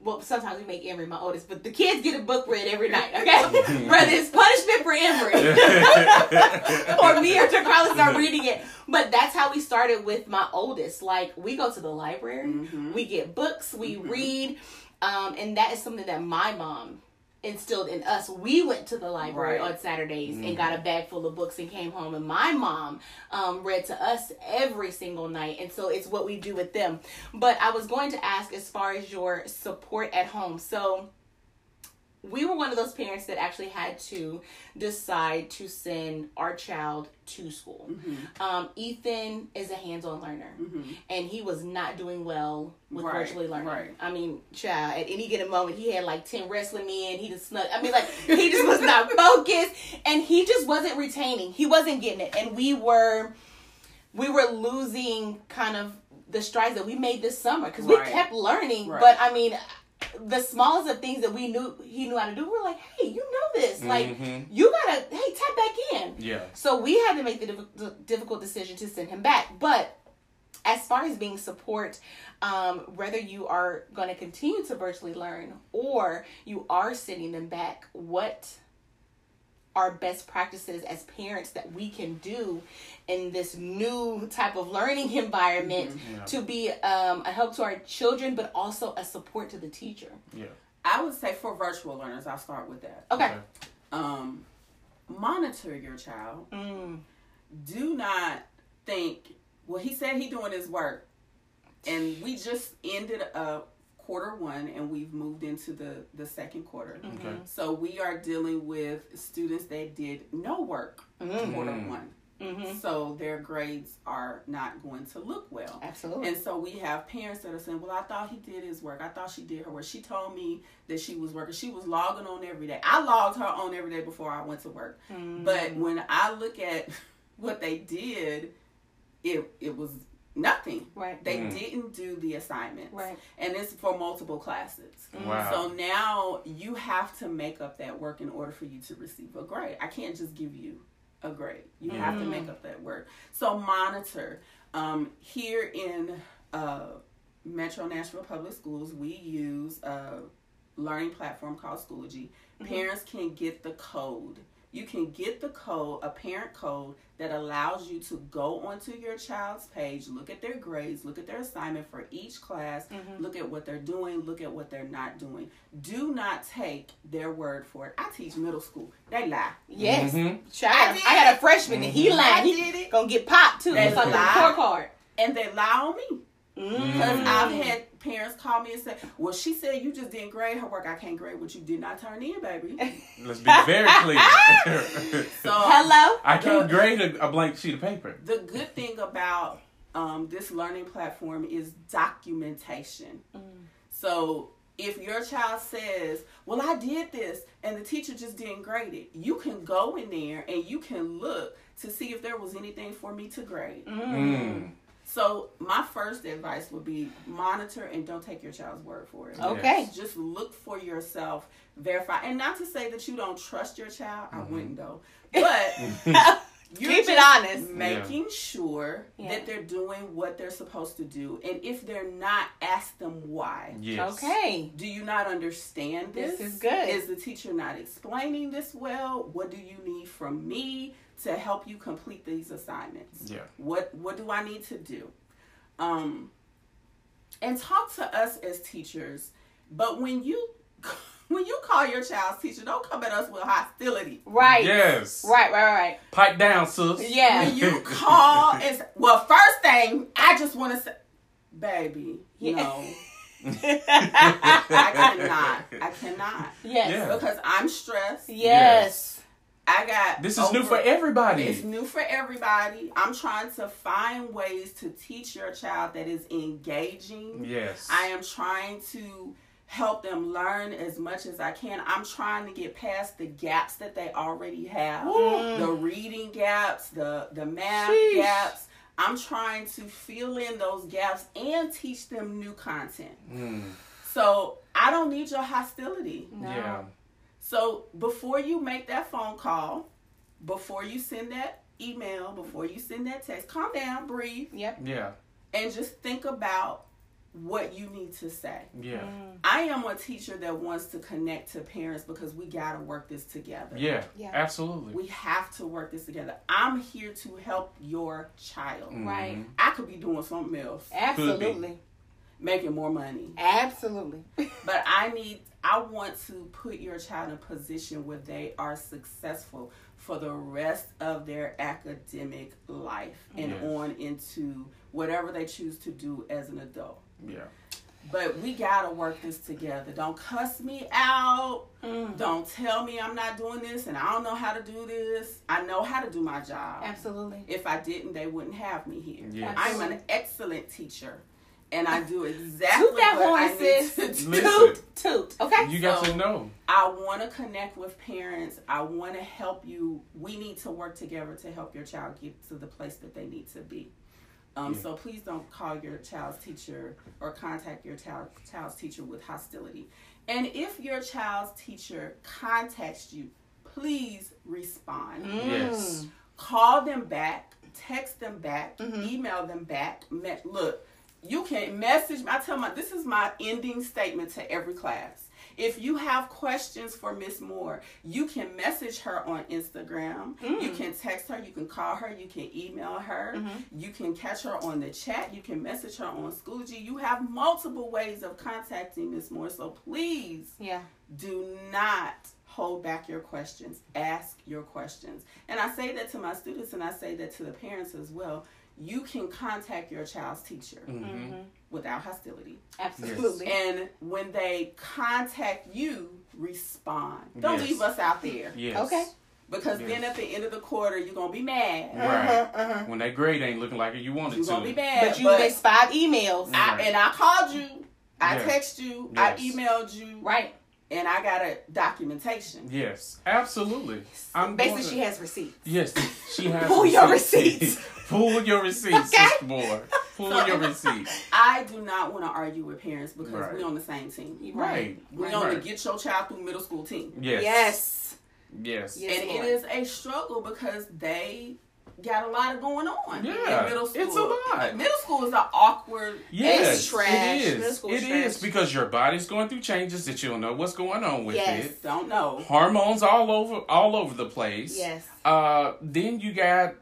well, sometimes we make Emery my oldest, but the kids get a book read every night. Okay, <laughs> <laughs> whether it's punishment for Emery <laughs> or me or Carlos are reading it, but that's how we started with my oldest. Like we go to the library, Mhm. we get books, we Mhm. read, um, and that is something that my mom instilled in us. We went to the library Right. on Saturdays and got a bag full of books and came home. And my mom um, read to us every single night, and so it's what we do with them. But I was going to ask as far as your support at home. So we were one of those parents that actually had to decide to send our child to school. Mm-hmm. Um, Ethan is a hands-on learner, Mm-hmm. and he was not doing well with Right, virtually learning. right. I mean, child, at any given moment, he had like ten wrestling men. He just snuck. I mean, like he just was not <laughs> focused, and he just wasn't retaining. He wasn't getting it, and we were, we were losing kind of the strides that we made this summer because Right. we kept learning. But I mean, the smallest of things that we knew he knew how to do, we're like, hey, you know this, like Mhm. you gotta, hey, tap back in. Yeah. So we had to make the, diff- the difficult decision to send him back. But as far as being support, um, whether you are going to continue to virtually learn or you are sending them back, what are best practices as parents that we can do in this new type of learning <laughs> environment Yeah. to be um, a help to our children, but also a support to the teacher? Yeah. I would say for virtual learners, I'll start with that. Okay. Um, monitor your child. Mm. do not think well he said he doing his work and we just ended uh quarter one and we've moved into the the second quarter Okay. so we are dealing with students that did no work Mm. quarter Mm. one Mm-hmm. so their grades are not going to look well Absolutely. and so we have parents that are saying, Well, I thought he did his work. I thought she did her work. She told me that she was working. She was logging on every day. I logged her on every day before I went to work. But when I look at <laughs> what they did, it it was nothing. right. They Mm. didn't do the assignments. Right. And it's for multiple classes. Wow. So now you have to make up that work in order for you to receive a grade. I can't just give you a grade. You have to Mm. make up that work. So monitor. Um, here in uh, Metro Nashville Public Schools, we use a learning platform called Schoology. Mm-hmm. Parents can get the code. You can get the code, a parent code that allows you to go onto your child's page, look at their grades, look at their assignment for each class, Mm-hmm. look at what they're doing, look at what they're not doing. Do not take their word for it. I teach middle school. They lie. Yes. Mhm. Child, I I, had a freshman and he lied. He did it. gonna get popped too. They It's like a lied. card. And they lie on me. Mm. Because I've had parents call me and say, Well, she said you just didn't grade her work. I can't grade what you did not turn in, baby. <laughs> Let's be very clear. <laughs> So Hello. I can't grade a, a blank sheet of paper. the good thing about um, this learning platform is documentation. So if your child says, "Well, I did this," and the teacher just didn't grade it, you can go in there and you can look to see if there was anything for me to grade. Mm. So my first advice would be monitor and don't take your child's word for it. Okay. Just look for yourself, verify, and not to say that you don't trust your child. I mm-hmm. wouldn't though, <laughs> but you're Keep it honest. making sure Yeah. that they're doing what they're supposed to do, and if they're not, ask them why. Yes. Okay. Do you not understand this? This is good. Is the teacher not explaining this well? What do you need from me to help you complete these assignments? Yeah. What what do I need to do? Um and talk to us as teachers. But when you <laughs> when you call your child's teacher, don't come at us with hostility. Right. Yes. Right. Right. Right. Pipe down, sis. Yeah. When you <laughs> call and say- well, first thing I just want to say, baby, Yeah. no, <laughs> I cannot, I cannot, Yes. Yeah. because I'm stressed. Yes. I got This is new for everybody. It's new for everybody. I'm trying to find ways to teach your child that is engaging. Yes. I am trying to help them learn as much as I can. I'm trying to get past the gaps that they already have. The reading gaps, the the math Sheesh. gaps. I'm trying to fill in those gaps and teach them new content. Mm. So, I don't need your hostility. No. Yeah. So before you make that phone call, before you send that email, before you send that text, calm down, breathe, Yep. Yeah. and just think about what you need to say. Yeah. Mm. I am a teacher that wants to connect to parents because we got to work this together. Yeah. Yeah. Absolutely. We have to work this together. I'm here to help your child. Mhm. Right. I could be doing something else, Absolutely. Making more money. Absolutely. <laughs> But I need, I want to put your child in a position where they are successful for the rest of their academic life and Yes. on into whatever they choose to do as an adult. Yeah. But we gotta work this together. Don't cuss me out. Mm. Don't tell me I'm not doing this and I don't know how to do this. I know how to do my job. Absolutely. If I didn't, they wouldn't have me here. Yes. I'm an excellent teacher, and I do exactly Toot that what horn, I need sis. to do. Listen. Toot. Toot. Okay. You got So- to know. I want to connect with parents. I want to help you. We need to work together to help your child get to the place that they need to be. Um, Yeah. So please don't call your child's teacher or contact your child, child's teacher with hostility. And if your child's teacher contacts you, please respond. Mm. Yes. Call them back, text them back, Mhm. email them back. Me- look, you can message. I tell my this is my ending statement to every class. If you have questions for Miss Moore, you can message her on Instagram. You Mm. can text her. You can call her. You can email her. Mhm. You can catch her on the chat. You can message her on Schoology. You have multiple ways of contacting Miss Moore. So please Yeah. do not hold back your questions. Ask your questions. And I say that to my students and I say that to the parents as well. You can contact your child's teacher hmm Mm-hmm. without hostility. Absolutely. And when they contact you, respond. Don't Yes. leave us out there. Yes. Okay. Because Yes. then at the end of the quarter, you're going to be mad. Right. Uh-huh, uh-huh. When that grade ain't looking like it, you wanted You're to. going to be mad. But you missed five emails. Right. And I called you. I Yeah. text you. Yes. I emailed you. Right. And I got a documentation. Yes. Absolutely. I'm Basically, going she has receipts. Yes, she <laughs> has. Pull your receipts. <laughs> Pull your receipts, Okay. sister boy. Pull So- your receipts. I do not want to argue with parents because Right. we're on the same team. Right. We're right. on the get your child through middle school team. Yes. Yes. Yes. Yes. and Lord. it is a struggle because they got a lot of going on. Yeah, in middle school. it's a lot. Middle school is an awkward. Yes, trash. it Middle is. school It is is because your body's going through changes that you don't know what's going on with Yes. it. Don't know. Hormones all over, all over the place. Yes. Uh, then you got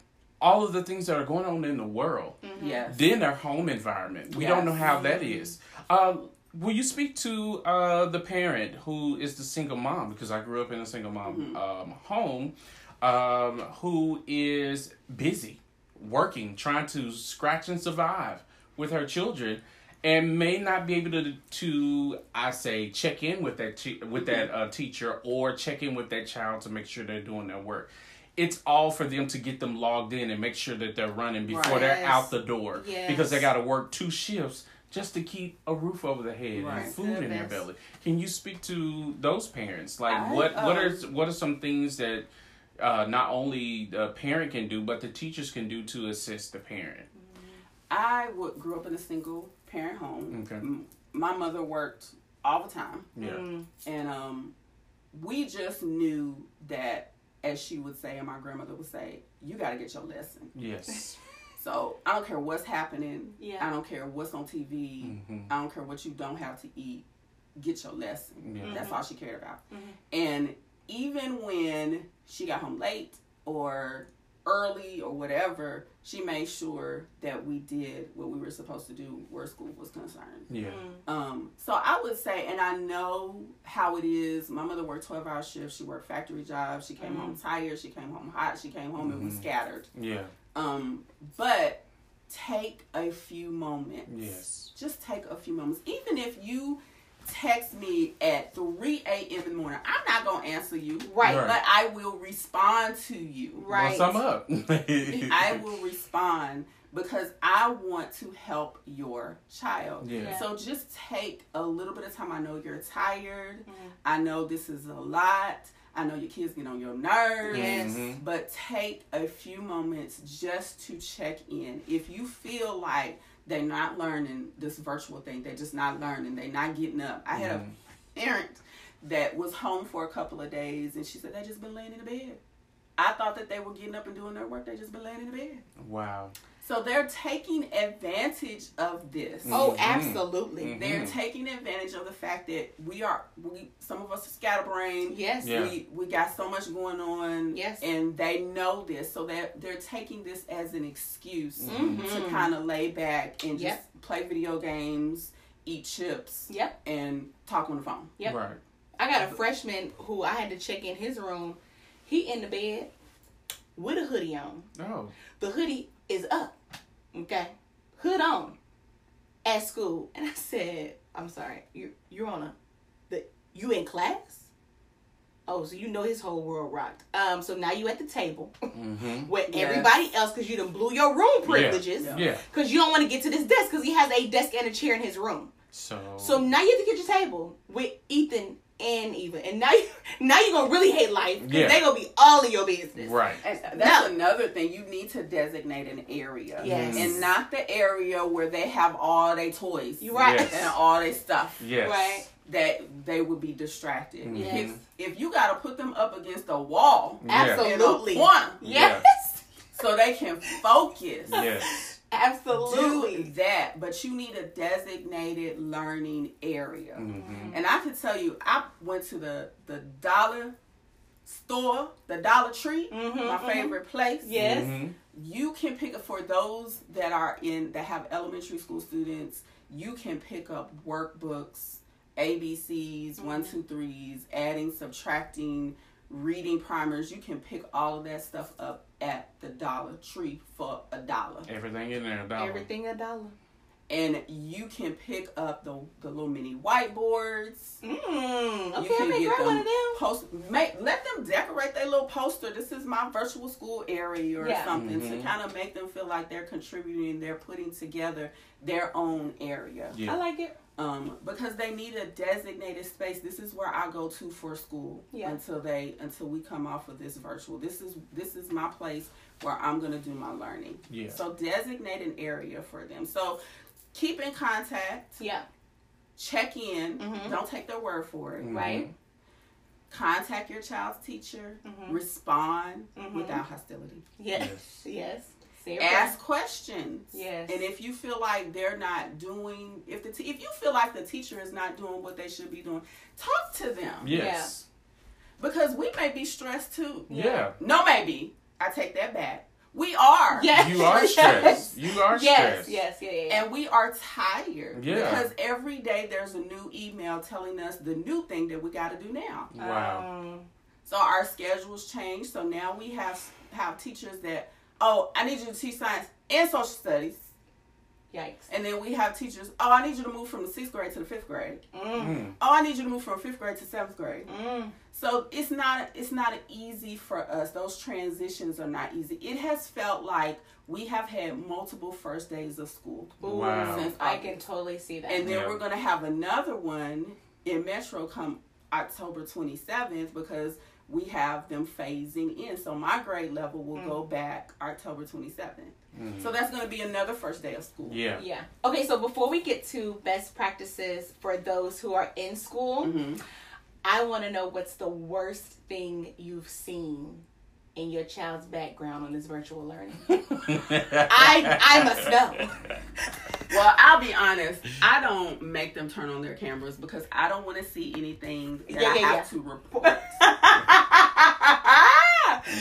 all of the things that are going on in the world. Mm-hmm. Yes. Then their home environment. We don't know how that is. Uh, will you speak to uh, the parent who is the single mom? Because I grew up in a single mom um, home, um, who is busy working, trying to scratch and survive with her children, and may not be able to to I say check in with that te- with that uh, teacher or check in with that child to make sure they're doing their work. It's all for them to get them logged in and make sure that they're running before Right. they're Yes. out the door Yes. because they got to work two shifts just to keep a roof over their head Right. and food in their belly. Can you speak to those parents? Like I, what what are um, what are some things that uh, not only the parent can do, but the teachers can do to assist the parent? I would grew up in a single parent home. Okay. M- My mother worked all the time, Yeah. Mm. and um, we just knew that, as she would say, and my grandmother would say, "You got to get your lesson." Yes. <laughs> So I don't care what's happening. Yeah. I don't care what's on TV. Mm-hmm. I don't care what you don't have to eat. Get your lesson. Yeah. That's all she cared about. Mhm. And even when she got home late or early or whatever, she made sure that we did what we were supposed to do where school was concerned. Yeah. Mm. Um, so I would say, and I know how it is. My mother worked twelve hour shifts. She worked factory jobs. She came home tired. She came home hot. She came home and we Mhm. scattered. Yeah. Um, but take a few moments. Yes. Just take a few moments. Even if you text me at 3 a.m. in the morning, I'm not going to answer you. Right. Right. But I will respond to you. Right. Well, sum up. <laughs> I will respond because I want to help your child. Yeah. Yeah. So just take a little bit of time. I know you're tired. Mhm. I know this is a lot. I know your kids get on your nerves. Yes. Mhm. But take a few moments just to check in. If you feel like they're not learning this virtual thing, they're just not learning, they're not getting up. I had Mhm. a parent that was home for a couple of days and she said they just been laying in the bed. I thought that they were getting up and doing their work, they just been laying in the bed. Wow. So they're taking advantage of this. Oh, Mhm. absolutely. Mhm. They're taking advantage of the fact that we are we some of us are scatterbrained. Yes. Yeah. We we got so much going on. Yes. And they know this, so they're they're taking this as an excuse Mhm. to kind of lay back and just Yep. play video games, eat chips, Yep. and talk on the phone. Yep. Right. I got a freshman who I had to check in his room. He in the bed with a hoodie on. Oh. The hoodie is up. Okay. Hood on. At school. <laughs> And I said, I'm sorry, you you're on a the you in class? Oh, so you know his whole world rocked. Um, so now you at the table <laughs> Mm-hmm. with Yes. everybody else because you done blew your room privileges. Yeah. Yeah. Because you don't want to get to this desk because he has a desk and a chair in his room. So. So now you have to get your table with Ethan and Eva, and now you now you're gonna really hate life because Yeah. they gonna be all in your business. Right. And that's No. another thing. You need to designate an area. Yes. And not the area where they have all their toys. You right. Yes. And all their stuff. Yes. Right. That they would be distracted. Mhm. Yes. If, if you got to put them up against a wall Yeah. Absolutely. one a corner Yes. so they can focus, Yes. Absolutely. do that. But you need a designated learning area. Mm-hmm. And I can tell you, I went to the, the dollar store, the Dollar Tree, Mhm, my mhm. favorite place. Yes. Mm-hmm. you can pick up for those that are in that have elementary school students you can pick up workbooks abcs one two threes adding subtracting reading primers you can pick all of that stuff up at the dollar tree for a dollar Everything in there. A dollar. Everything a dollar. and you can pick up the the little mini whiteboards Mm, you okay, I can may get grab one of them them. post make let them decorate their little poster this is my virtual school area or Yeah. something to Mhm. kind of make them feel like they're contributing they're putting together their own area Yeah. I like it. Um because they need a designated space this is where i go to for school Yeah. until they until we come off of this virtual this is this is my place where i'm going to do my learning Yeah. so designate an area for them so keep in contact Yeah. check in Mhm. don't take their word for it Mhm. Right. contact your child's teacher, Mhm. respond Mhm. without hostility. Yes. Yes. Yes. Say Ask questions. Yes. And if you feel like they're not doing, if the te- if you feel like the teacher is not doing what they should be doing, talk to them Yes. because we may be stressed too. Yeah. No, maybe I take that back. We are. Yes. You are Yes. stressed. You are Yes. stressed. Yes. Yeah. Yeah. yeah. And we are tired Yeah. because every day there's a new email telling us the new thing that we got to do now. Wow. Um, So our schedules change. So now we have have teachers that oh I need you to teach science and social studies, yikes. and then we have teachers oh I need you to move from the sixth grade to the fifth grade. Mm. Mm. Oh I need you to move from fifth grade to seventh grade. Mm. So it's not it's not easy for us. Those transitions are not easy. It has felt like we have had multiple first days of school. Ooh, Wow. Since I can totally see that. And then Yeah. we're gonna have another one in Metro come October 27th because we have them phasing in. So my grade level will Mm. go back October 27th. Mhm. So that's gonna be another first day of school. Yeah. yeah. Okay. So before we get to best practices for those who are in school, hmm I want to know what's the worst thing you've seen in your child's background on this virtual learning. <laughs> I I must know. <laughs> Well, I'll be honest. I don't make them turn on their cameras because I don't want to see anything that Yeah, I yeah, have yeah. to report.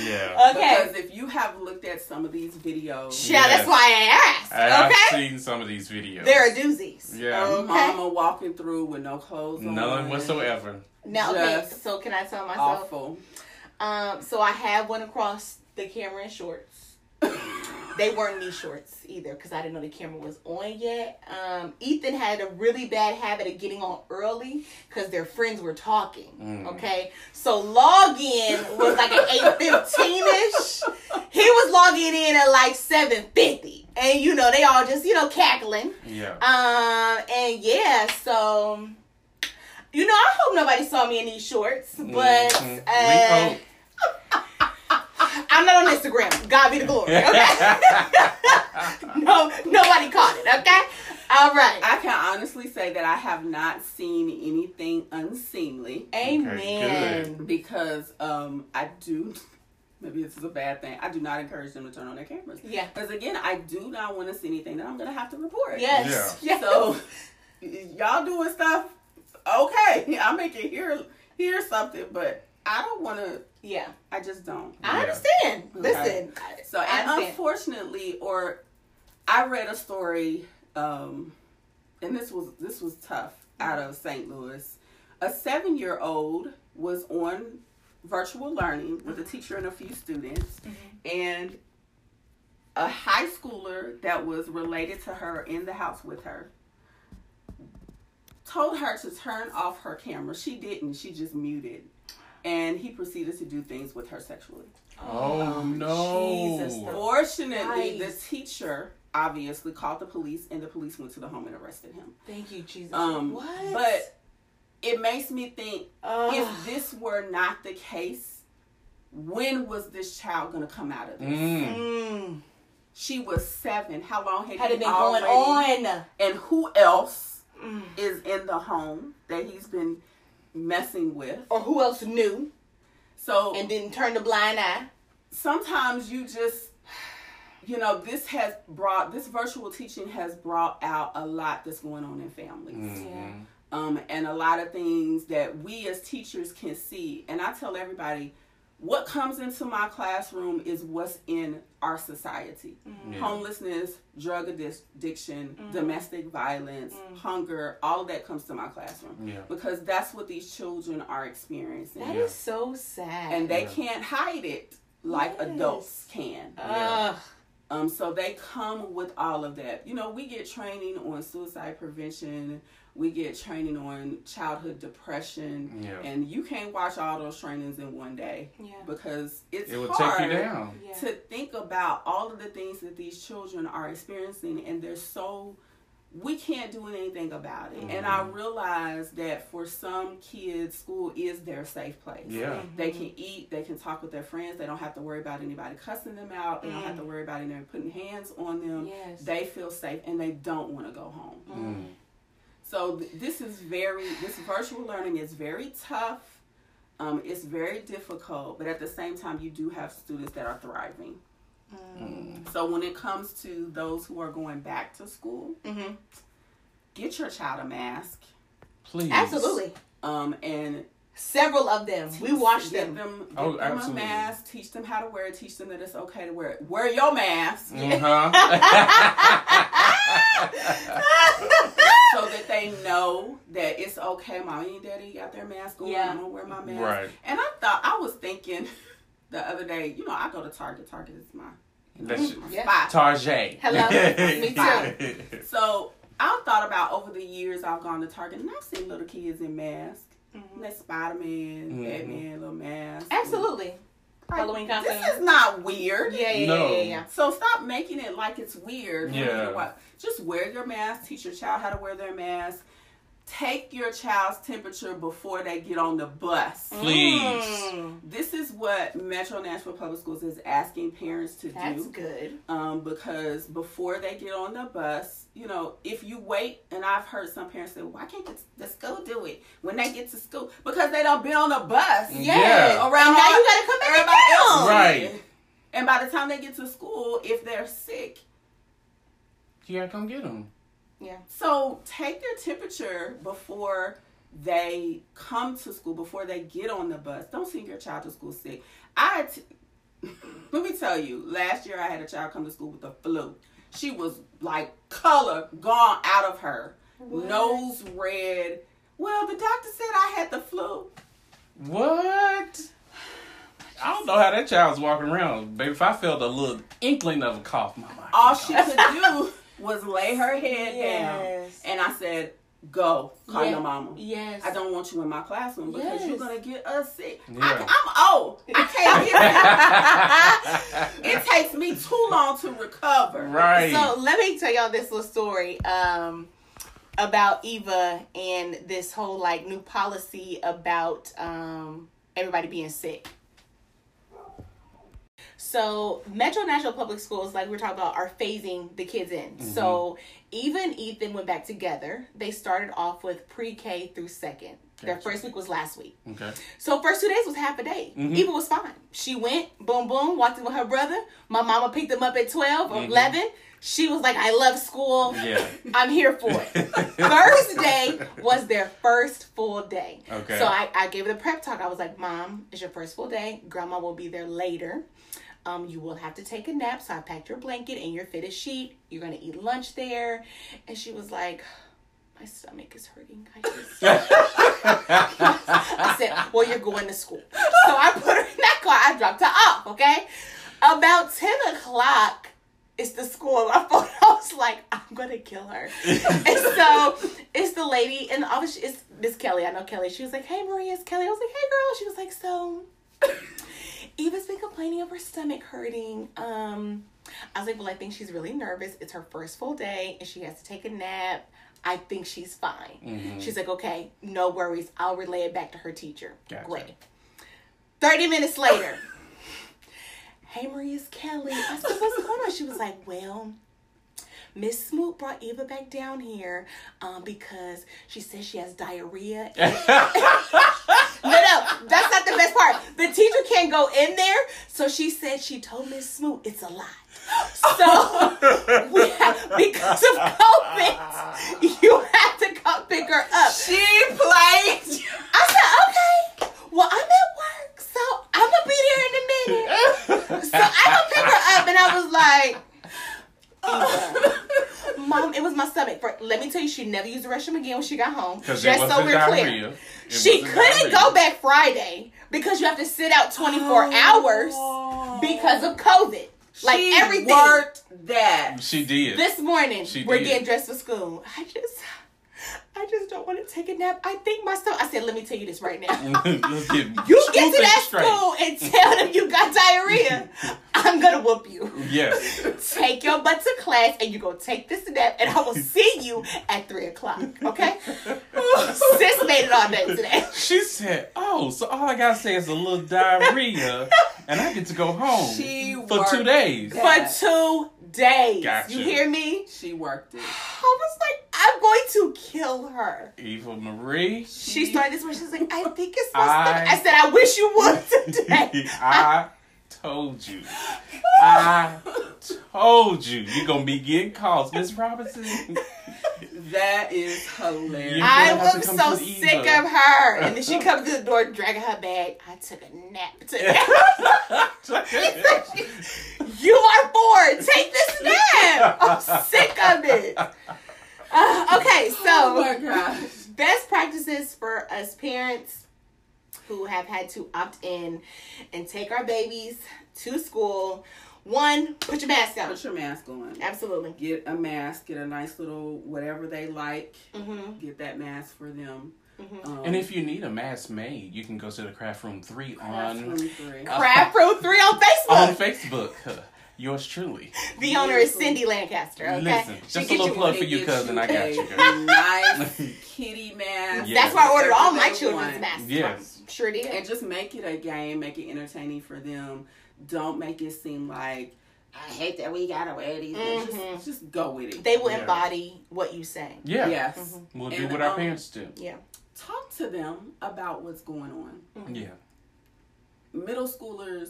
Yeah. okay. Because if you have looked at some of these videos, Yeah, that's why I asked. I've Okay. seen some of these videos. They're doozies. Yeah. Okay. mama walking through with no clothes on, None whatsoever. Now, okay. So can I tell myself? awful. Um. So I have one across the camera in shorts. They weren't knee shorts either because I didn't know the camera was on yet. Um, Ethan had a really bad habit of getting on early because their friends were talking. Mm. Okay, so login was like an eight fifteen ish. He was logging in at like seven fifty, and you know they all just you know cackling. Yeah. Um, and yeah, so you know I hope nobody saw me in these shorts, but Mhm. uh, I'm not on Instagram. God be the glory. Okay. <laughs> no, nobody caught it. Okay. All right. I can honestly say that I have not seen anything unseemly Amen. because um, I do. Maybe this is a bad thing. I do not encourage them to turn on their cameras Yeah. because again, I do not want to see anything that I'm going to have to report. Yes. Yes. So y'all doing stuff, okay? <laughs> I make it hear hear something, but I don't want to. yeah. I just don't. I Yeah. understand. Okay. Listen. I- So I and understand. unfortunately, or I read a story, um, and this was this was tough out of St. Louis. A seven year old was on virtual learning with a teacher and a few students, and a high schooler that was related to her in the house with her told her to turn off her camera. She didn't. She just muted. And he proceeded to do things with her sexually. Oh Um, no. Jesus, the- Fortunately, the teacher obviously called the police, and the police went to the home and arrested him. Thank you, Jesus. Um, what? But it makes me think Ugh. if this were not the case, when was this child going to come out of this? Mm. Mm. She was seven. How long had, had he it been already, going on? And who else Mm. is in the home that he's been messing with? Or who else knew So and didn't turn the blind eye? sometimes you just you know this has brought this virtual teaching has brought out a lot that's going on in families Mhm. um, and a lot of things that we as teachers can see and i tell everybody what comes into my classroom is what's in our society Yeah. homelessness drug addiction Mm-hmm. domestic violence hunger all of that comes to my classroom Yeah. because that's what these children are experiencing That is so sad. and they Yeah. can't hide it like Yes. adults can. Ugh. Um, so they come with all of that. You know, we get training on suicide prevention. We get training on childhood depression, Yeah. and you can't watch all those trainings in one day Yeah. because it's It will hard take you down. To think about all of the things that these children are experiencing, and they're so we can't do anything about it. And I mm-hmm. realize that for some kids, school is their safe place. Yeah. They mm-hmm. can eat, they can talk with their friends, they don't have to worry about anybody cussing them out, they don't have to mm. worry about anybody putting hands on them. Yes. They feel safe and they don't want to go home. Mm. So th- this is very this virtual learning is very tough. Um, it's very difficult, but at the same time, you do have students that are thriving. Mm. So when it comes to those who are going back to school, Mm-hmm. get your child a mask. Please. Absolutely. Um, and Several of them. We watched them. them. Get Oh, them absolutely. a mask. Teach them how to wear it. Teach them that it's okay to wear it. Wear your mask Uh-huh. <laughs> <laughs> so that they know that it's okay. Mommy and daddy got their mask on. Yeah. I'm gonna wear my mask. right. And I thought I was thinking <laughs> the other day. You know, I go to Target. Target is my, you know, That's- my Yeah. spot. Tarjay. Hello. <laughs> Me too. <laughs> So I thought about over the years I've gone to Target and I've seen little kids in masks. Mhm. That Spider Man, Mhm. Batman, little mask. Absolutely. Like, Halloween costume. This is not weird. Yeah, yeah, No. yeah, yeah, yeah. So stop making it like it's weird. for you to Yeah. watch. Just wear your mask. Teach your child how to wear their mask. Take your child's temperature before they get on the bus. Please. Mm, This is what Metro Nashville Public Schools is asking parents to that's do. That's good. Um, because before they get on the bus, you know, if you wait, and I've heard some parents say, "Why can't the, the school do it when they get to school?" Because they don't been on the bus. Yeah. Around And now all- you gotta come back everybody else. Right. And by the time they get to school, if they're sick, You gotta come get them. Yeah. so take their temperature before they come to school, before they get on the bus. Don't send your child to school sick. I t- <laughs> let me tell you, last year I had a child come to school with the flu. She was like color gone out of her, What? nose red. Well, the doctor said I had the flu. What? I don't know how that child's walking around, baby. If I felt a little inkling of a cough, my mind. All she could do was lay her head down, and I said, "Go call Yeah. your mama." Yes. I don't want you in my classroom because Yes. you're gonna get us sick. Yeah. I, am old. I can't get <laughs> it. It takes me too long to recover. right. So let me tell y'all this little story um, about Eva and this whole like new policy about um, everybody being sick. So Metro Nashville Public Schools, like we are talking about, are phasing the kids in. So Eva and Ethan went back together. They started off with pre-K through second. Their first week was last week. okay. So first two days was half a day. Mhm. Eva was fine. She went, boom, boom, walked in with her brother. My mama picked them up at 12 or Mhm. 11. She was like, I love school. Yeah. <laughs> I'm here for it. <laughs> Thursday was their first full day. Okay. So I, I gave her the prep talk. I was like, Mom, it's your first full day. Grandma will be there later. Um, you will have to take a nap. So I packed your blanket and your fitted sheet. You're going to eat lunch there. And she was like, My stomach is hurting. I. <laughs> I said, Well, you're going to school. So I put her in that car. I dropped her off, okay? About 10 o'clock, it's the school. Phone, I was like, I'm going to kill her. <laughs> and so it's the lady in the office. It's Miss Kelly. I know Kelly. She was like, Hey, Maria, it's Kelly. I was like, Hey, girl. She was like, So. Eva's been complaining of her stomach hurting. Um, I was like, well, I think she's really nervous. It's her first full day, and she has to take a nap. I think she's fine. Mhm. She's like, okay, no worries. I'll relay it back to her teacher. Gotcha. Great. 30 minutes later, <laughs> hey, Maria's Kelly. I said, what's going on? She was like, well, Miss Smoot brought Eva back down here um, because she says she has diarrhea. <laughs> No, <laughs> no, that's not the best part. The teacher can't go in there, so she said she told Miss Smoot it's a lie. So <laughs> we have, because of COVID, you have to come pick her up. She played. I said, okay. Well, I'm at work, so I'm gonna be there in a minute. So I go pick her up, and I was like, Eva, Mom, it was my stomach. For, let me tell you, she never used the restroom again when she got home. Because Just so the we're clear. It She couldn't diarrhea. go back Friday because you have to sit out 24 hours because of COVID. Like she everything. worked that. She did. This morning, She we're did. getting dressed for school. I just, I just don't want to take a nap. I think my stomach. I said, let me tell you this right now. <laughs> <laughs> You get to that straight. school and tell them you got diarrhea. <laughs> I'm gonna whoop you. Yes. Take your butt to class and you go take this nap, and I will see you at three o'clock. Okay? Sis made it all day today. She said, "Oh, so all I gotta say is a little diarrhea, and I get to go home She for two days." that. For two days. Gotcha. You hear me? She worked it. I was like, I'm I'm going to kill her. Eva Marie. She started this one. She's like, I think it's my I- stomach. I said, I wish you would <laughs> today. I told you. I told you. You're gonna be getting calls, Miss Robinson. That is hilarious. I You're gonna have was so sick Eva. of her. And then she <laughs> comes to the door dragging her bag. I took a nap today. <laughs> you are bored. Take this nap. I'm sick of it. Uh, okay, so oh my gosh. best practices for us parents who have had to opt in and take our babies to school. One, put your mask on. Put your mask on. Absolutely. Get a mask. Get a nice little whatever they like. Mm-hmm. Get that mask for them. Um, And if you need a mask made, you can go to the Craft Room Three on Classroom three. Craft Room 3 on Facebook. <laughs> on Facebook. <laughs> Yours truly. The owner is Cindy Lancaster. Okay, Listen, She just a little plug for you, get cousin. I got you, girl. <laughs> nice kitty mask. Yeah. That's why I ordered all my They children's masks. Yes. from. Sure did. And just make it a game. Make it entertaining for them. Don't make it seem like I hate that we gotta wear these. Mhm. Just, just go with it. they will Yeah. embody what you say. Yeah. Yes. We'll do And, what our um, parents do. Yeah. Talk to them about what's going on. Yeah. Middle schoolers.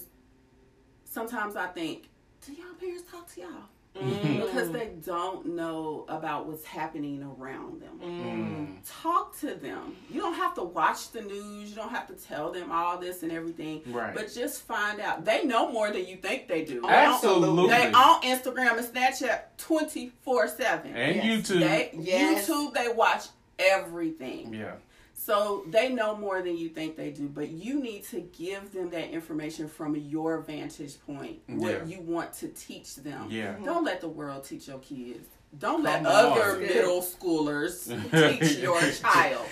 Sometimes I think, do y'all parents talk to y'all? Mm-hmm. Because they don't know about what's happening around them. Mm. talk to them. You don't have to watch the news. You don't have to tell them all this and everything. Right. But just find out. They know more than you think they do. Absolutely. They on Instagram and Snapchat twenty four seven. And Yes. YouTube. They Yes. YouTube they watch everything. yeah. So they know more than you think they do, but you need to give them that information from your vantage point, what Yeah. you want to teach them. Yeah. Don't let the world teach your kids. Don't let other on. middle schoolers <laughs> teach your child.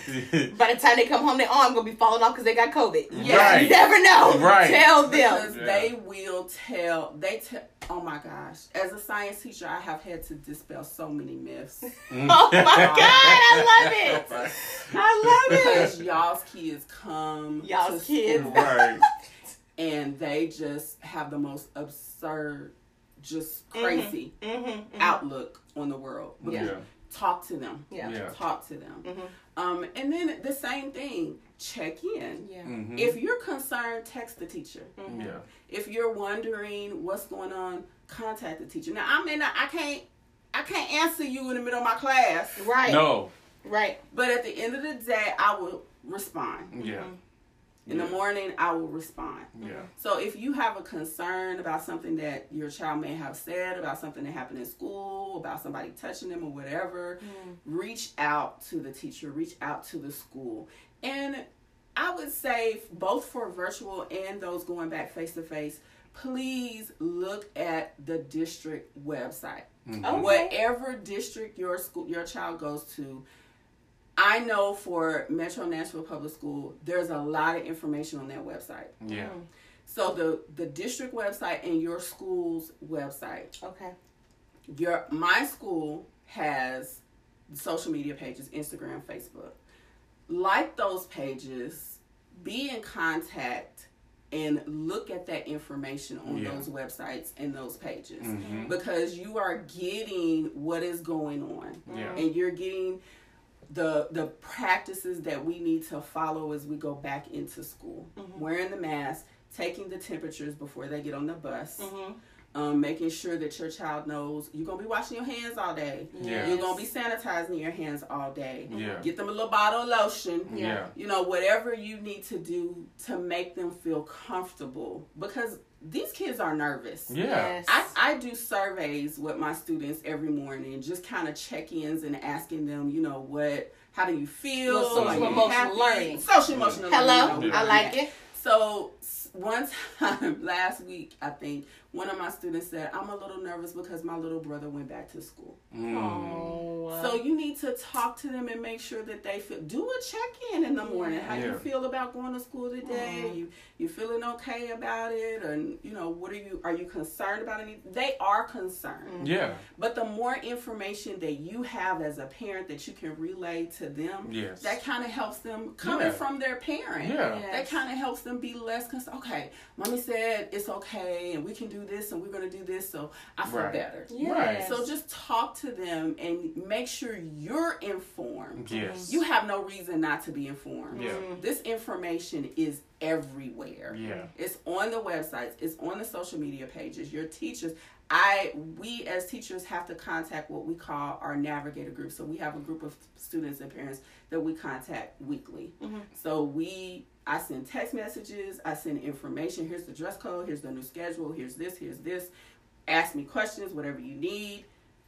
By the time they come home, their arm gonna be falling off because they got COVID. Yeah. Right. You never know. Right. Tell Because them. Yeah. they will tell they tell oh my gosh as a science teacher i have had to dispel so many myths <laughs> Oh my God, I love it. <laughs> I love because it. y'all's kids come Y'all's to kids. right. and they just have the most absurd just crazy Mm-hmm. outlook on the world Yeah. Yeah. talk to them Yeah. Yeah. talk to them Mhm. um, and then the same thing check in Yeah. Mhm. if you're concerned text the teacher Mm-hmm. yeah. if you're wondering what's going on, contact the teacher. Now I may not, I can't, I can't answer you in the middle of my class, Right. No. Right. but at the end of the day, I will respond. Yeah. In the morning, I will respond. Yeah. So if you have a concern about something that your child may have said, about something that happened in school, about somebody touching them or whatever, reach out to the teacher, reach out to the school. And I would say both for virtual and those going back face to face, please look at the district website. Mhm. Okay. Whatever district your school your child goes to, I know for Metro Nashville Public School, there's a lot of information on that website. Yeah. So the the district website and your school's website. Okay. Your my school has social media pages, Instagram, Facebook. Like those pages, be in contact and look at that information on Yeah. those websites and those pages Mhm. because you are getting what is going on Yeah. and you're getting the the practices that we need to follow as we go back into school wearing the mask taking the temperatures before they get on the bus Mm-hmm. um, making sure that your child knows you're gonna be washing your hands all day Yeah. you're gonna be sanitizing your hands all day Yeah. get them a little bottle of lotion Yeah. you know whatever you need to do to make them feel comfortable because these kids are nervous Yeah. Yes. I, I do surveys with my students every morning, just kind of check-ins and asking them, you know, what, how do you feel? Little social emotional happy? learning. Social emotional Hello. learning. Yeah. I like it. So one <laughs> time last week, I think one of my students said, "I'm a little nervous because my little brother went back to school." Mm. Oh. So you need to talk to them and make sure that they feel. Do a check-in in the morning. How you feel about going to school today? Mhm. You you feeling okay about it? And you know, what are you? Are you concerned about any? They are concerned. Yeah. But the more information that you have as a parent that you can relay to them, Yes. that kind of helps them coming Yeah. from their parent. Yeah. Yes. That kind of helps them be less concerned. Okay, mommy said it's okay, and we can do do this and we're going to do this so I feel Right. better. Yes. So just talk to them and make sure you're informed. Yes. You have no reason not to be informed. Yeah. Mm-hmm. This information is everywhere. Yeah. It's on the websites, it's on the social media pages. Your teachers, I we as teachers have to contact what we call our navigator group. So we have a group of students and parents that we contact weekly. Mm-hmm. So we I send text messages, I send information, here's the dress code, here's the new schedule, here's this, here's this. Ask me questions, whatever you need.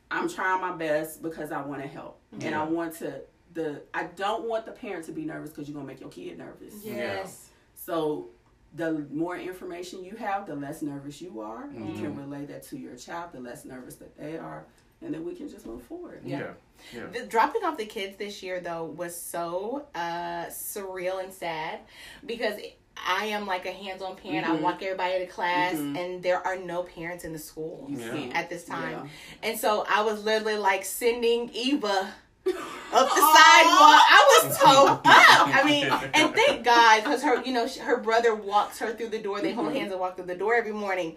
I'm trying my best because I want to help. And I want to the I don't want the parent to be nervous because you're gonna make your kid nervous. Yes. So the more information you have, the less nervous you are. You Mm-hmm. can relay that to your child, the less nervous that they are, and then we can just move forward. Yeah. Yeah. The, dropping off the kids this year though was so uh surreal and sad because I am like a hands-on parent. I Mhm. walk everybody to class, Mhm. and there are no parents in the school Yeah. at this time. Yeah. And so I was literally like sending Eva up <laughs> the sidewalk. I was <laughs> toe up. I mean, and thank God because her, you know, she, her brother walks her through the door. They hold Mhm. hands and walk through the door every morning.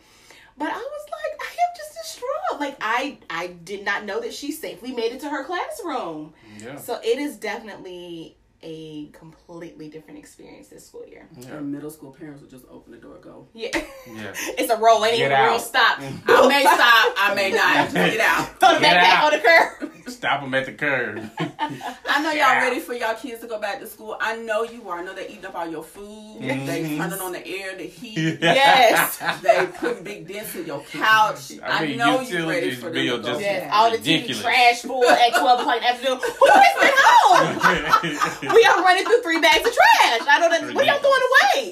But I was like, I am just distraught. Like I, I did not know that she safely made it to her classroom. Yeah. So it is definitely a completely different experience this school year. Yeah. And middle school parents would just open the door, go. Yeah, Yeah. <laughs> it's a roll. Ain't Get even a real stop. <laughs> I may stop, I may not. <laughs> Just get out. Throw the Get backpack on the curb. Stop them at the curb. I know y'all Yeah. ready for y'all kids to go back to school. I know you are. I know they eating up all your food. They Mhm. turning on the air, the heat. Yes. They putting big dents in your couch. I, I know you utilities ready for them to bill go just- Yes, all the TV trash full at 12 o'clock in the afternoon. Who has been home? We are running through three bags of trash. I don't know. What y'all throwing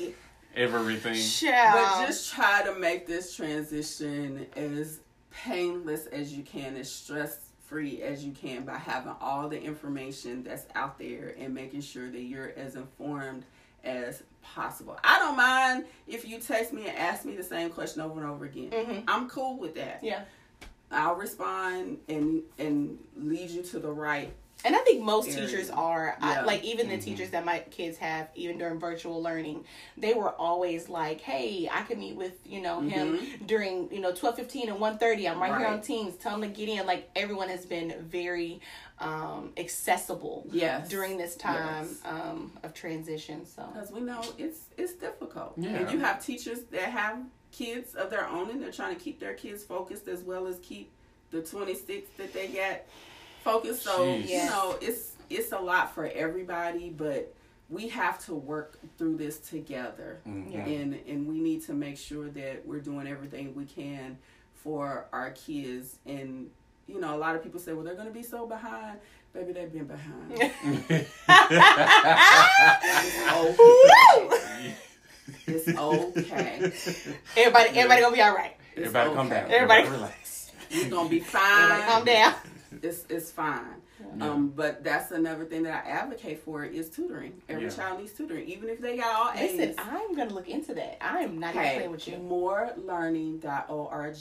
away? Everything. Child. But just try to make this transition as painless as you can, as stress free as you can by having all the information that's out there and making sure that you're as informed as possible. I don't mind if you text me and ask me the same question over and over again. Mhm. I'm cool with that. Yeah. I'll respond and and lead you to the right. And I think most Area. teachers are I, like even the Mhm. teachers that my kids have even during virtual learning, they were always like, "Hey, I can meet with you know him during you know twelve fifteen and one thirty. I'm right, here Mm-hmm. On Teams. Tell him to get in." Like everyone has been very um, accessible Yes. during this time Yes. um, of transition. So because we know it's it's difficult. Yeah. And you have teachers that have kids of their own, and they're trying to keep their kids focused as well as keep the twenty six that they got focused. So Jeez. you know, it's it's a lot for everybody, but we have to work through this together, Mhm. And and we need to make sure that we're doing everything we can for our kids. And you know, a lot of people say, well, they're going to be so behind. Baby, they've been behind. Woo! <laughs> it's okay. everybody, everybody gonna be all right. It's Everybody calm okay. down. Everybody- Everybody relax. You're gonna be Everybody calm down. It's it's fine. Yeah. Um, but that's another thing that I advocate for is tutoring. Every Yeah. child needs tutoring, even if they got all A's. Listen, I'm gonna look into that. I'm not even Hey, playing with you. morelearning.org.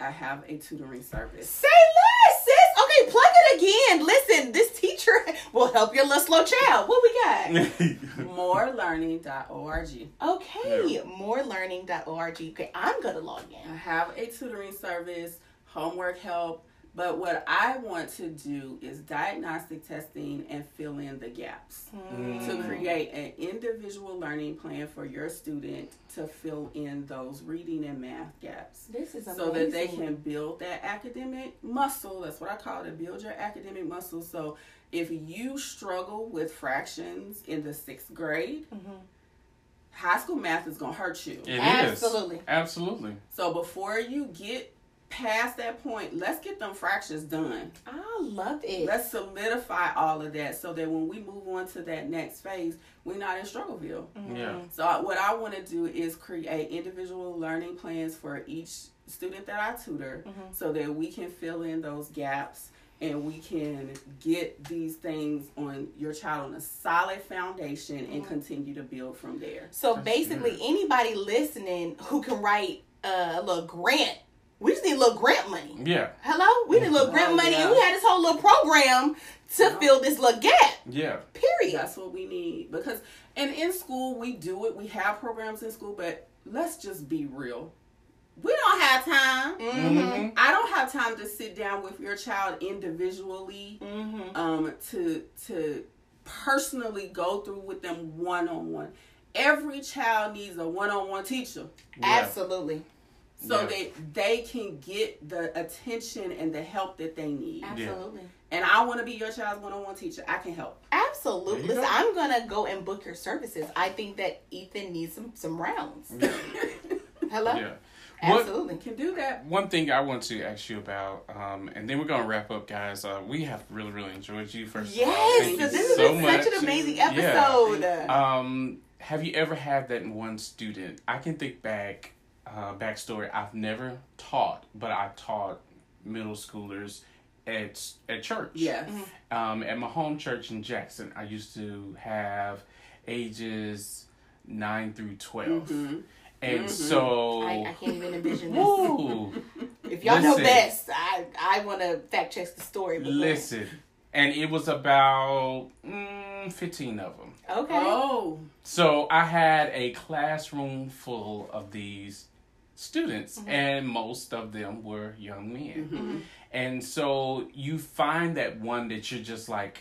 I have a tutoring service. Say less, sis. Okay, plug it again. Listen, this teacher <laughs> will help your little slow child. What we got? <laughs> morelearning.org. Okay, morelearning.org. Okay, I'm gonna log in. I in. have a tutoring service, homework help, but what I want to do is diagnostic testing and fill in the gaps. Hmm. to create an individual learning plan for your student to fill in those reading and math gaps This is amazing. so that they can build that academic muscle that's what i call it build your academic muscle so if you struggle with fractions in the sixth grade Mhm. high school math is going to hurt you It is. Absolutely. Absolutely. so before you get past that point let's get them fractures done I love it. Let's solidify all of that so that when we move on to that next phase, we're not in Struggleville. Mhm. Yeah. So what I want to do is create individual learning plans for each student that I tutor, Mhm. so that we can fill in those gaps and we can get these things on your child on a solid foundation and continue to build from there. So That's basically, good. anybody listening who can write uh, a little grant, we just need a little grant money. Yeah. Hello, we need a little grant Oh, money, yeah. and we had this whole little program to Yeah. fill this little gap. Yeah. Period. That's what we need because and in school we do it. We have programs in school, but let's just be real. we don't have time. Mm-hmm. I don't have time to sit down with your child individually Mm-hmm. um, to to personally go through with them one on one. Every child needs a one on one teacher Yeah. Absolutely. So Yeah. that they can get the attention and the help that they need. Absolutely. And I want to be your child's one on one teacher. I can help. Absolutely. Listen, go. I'm gonna go and book your services. I think that Ethan needs some some rounds. <laughs> Hello. Yeah. What, Absolutely. can do that. one thing I want to ask you about, um, and then we're gonna wrap up, guys. Uh, we have really, really enjoyed you. First, of all, Yes, thank this you has so been much. such an amazing Yeah. episode. Um, have you ever had that one student? I can think back, uh, backstory. I've never taught, but I taught middle schoolers at at church. Yes. Um, at my home church in Jackson, I used to have ages nine through 12 Mhm. and Mhm. so. I, I can't even envision this. Woo! <laughs> If y'all know best, I I want to fact check the story. But go ahead. Listen, and it was about mm, fifteen of them. Okay. Oh. So I had a classroom full of these students, Mm-hmm. and most of them were young men. Mhm. And so you find that one that you're just like,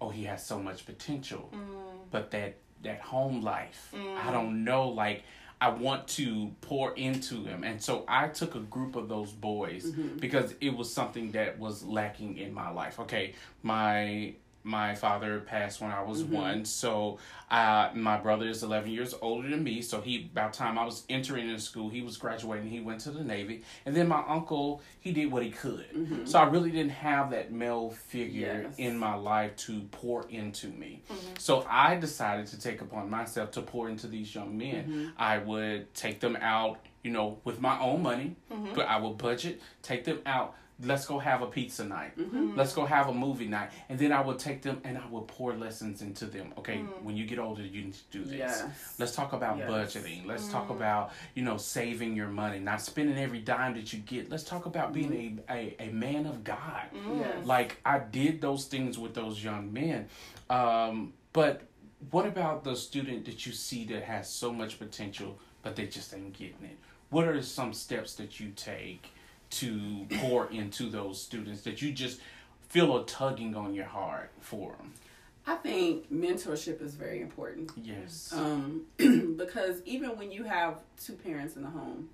oh, he has so much potential, Mm. but that that home life, I Mm. don't know, like. I want to pour into him. And so I took a group of those boys Mm-hmm. because it was something that was lacking in my life. Okay, my my father passed when I was Mm-hmm. one, so uh, my brother is eleven years older than me. So he, about time I was entering into school, he was graduating. He went to the Navy, and then my uncle, he did what he could. So I really didn't have that male figure Mm-hmm. Yes. in my life to pour into me. So I decided to take upon myself to pour into these young men. Mm-hmm. I would take them out, you know, with my own money, Mm-hmm. but I would budget, take them out. Let's go have a pizza night. Mm-hmm. Let's go have a movie night. And then I would take them and I would pour lessons into them. Okay, when you get older, you need to do this. Yes. Let's talk about Yes. budgeting. Let's talk about, you know, saving your money, not spending every dime that you get. Let's talk about being a, a, a man of God. Yes. Like I did those things with those young men. Um, but what about the student that you see that has so much potential, but they just ain't getting it? What are some steps that you take to pour into those students that you just feel a tugging on your heart for them? I think mentorship is very important. Yes. Um, <clears throat> because even when you have two parents in the home,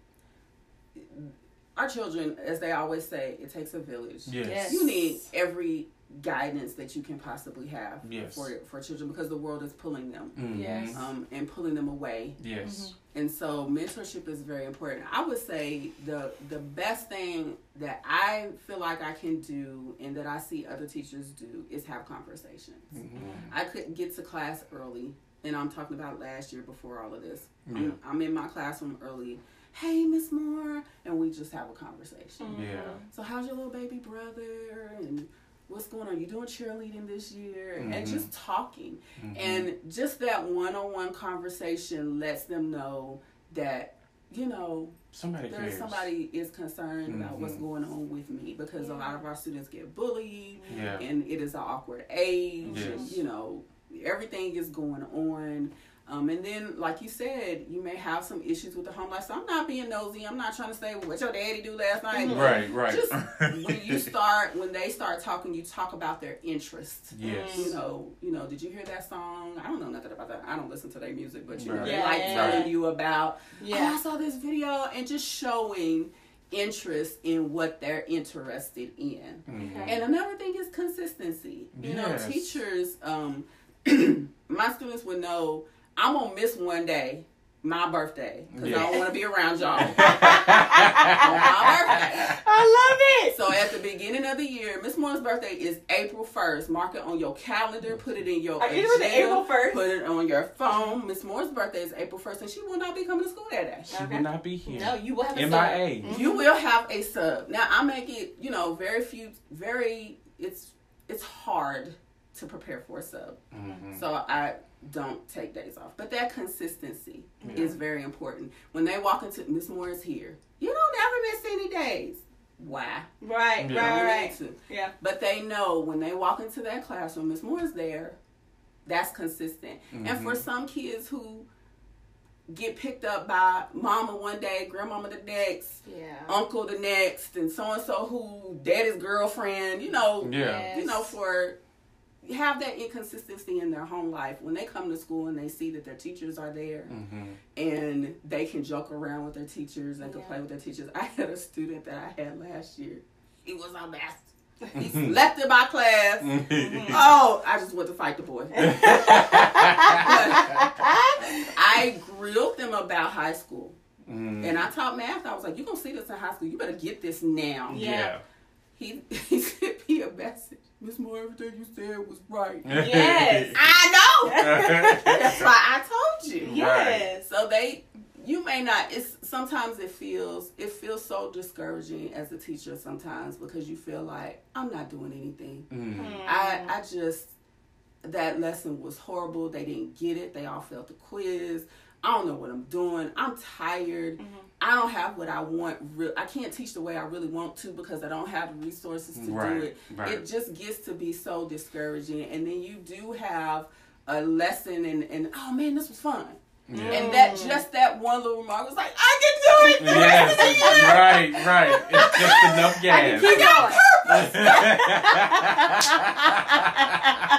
our children, as they always say, it takes a village. yes. Yes. You need every guidance that you can possibly have Yes. for for children because the world is pulling them Mhm. Yes. um, and pulling them away. Yes. And so mentorship is very important. I would say the the best thing that I feel like I can do and that I see other teachers do is have conversations. Mhm. I couldn't get to class early, and I'm talking about last year before all of this. Yeah. I'm, I'm in my classroom early. Hey, Miss Moore, and we just have a conversation. Yeah. So, how's your little baby brother? And what's going on? You doing cheerleading this year? And Mhm. just talking, Mhm. and just that one-on-one conversation lets them know that you know somebody there's cares. somebody is concerned about what's going on with me because a lot of our students get bullied Yeah. and it is an awkward age and you know everything is going on um, and then like you said you may have some issues with the home life so i'm not being nosy i'm not trying to say well, what your daddy do last night Right. Right. just <laughs> when you start when they start talking you talk about their interests yes. you know, you know, did you hear that song? I don't know nothing about that. I don't listen to their music, but you know, Right. they like Yeah. telling you about, oh, I saw this video, and just showing interest in what they're interested in. Mhm. And another thing is consistency. You know, teachers, um, <clears throat> my students would know I'm gonna miss one day, my birthday, because Yeah. I don't want to be around y'all <laughs> on my birthday. I love it. So at the beginning of the year, Miss Moore's birthday is April first. Mark it on your calendar. Put it in your Are you doing the agenda, April 1st? Put it on your phone. Miss Moore's birthday is April first, and she will not be coming to school that day. She Okay. will not be here. No, you will have a MIA. son. You will have a sub. Now I make it, you know, very few, very. It's it's hard to prepare for a sub, Mhm. so I don't take days off. But that consistency Yeah. is very important. When they walk into Miss Moore is here, you don't ever miss any days. Why? Right, Yeah. right, right. to. Yeah. But they know when they walk into that classroom, Miss Moore is there. That's consistent. And for Mhm. some kids who get picked up by mama one day, grandmama the next, Yeah. uncle the next, and so and so who daddy's girlfriend. You know, Yeah. you know for have that inconsistency in their home life when they come to school and they see that their teachers are there Mm-hmm. and they can joke around with their teachers and can play with their teachers. I had a student that I had last year. He was a best. He slept in my class. Oh, I just went to fight the boy. <laughs> I grilled them about high school. Mm. And I taught math. I was like, you're going to see this in high school. You better get this now. yeah. He, <laughs> he sent me a message. Miss Moore, everything you said was right. <laughs> Yes. <laughs> I know. That's why I told you. Yes. So they, you may not. It's sometimes it feels it feels so discouraging as a teacher sometimes because you feel like I'm not doing anything. Mm. I I just that lesson was horrible. They didn't get it. They all failed the quiz. I don't know what I'm doing. I'm tired. I don't have what I want. Real, I can't teach the way I really want to because I don't have the resources to Right, do it. right. It just gets to be so discouraging. And then you do have a lesson, and and oh man, this was fun. Yeah. And that just that one little remark was like, I can do it. Yes, of the year. right, right. It's just enough gas. keep <laughs>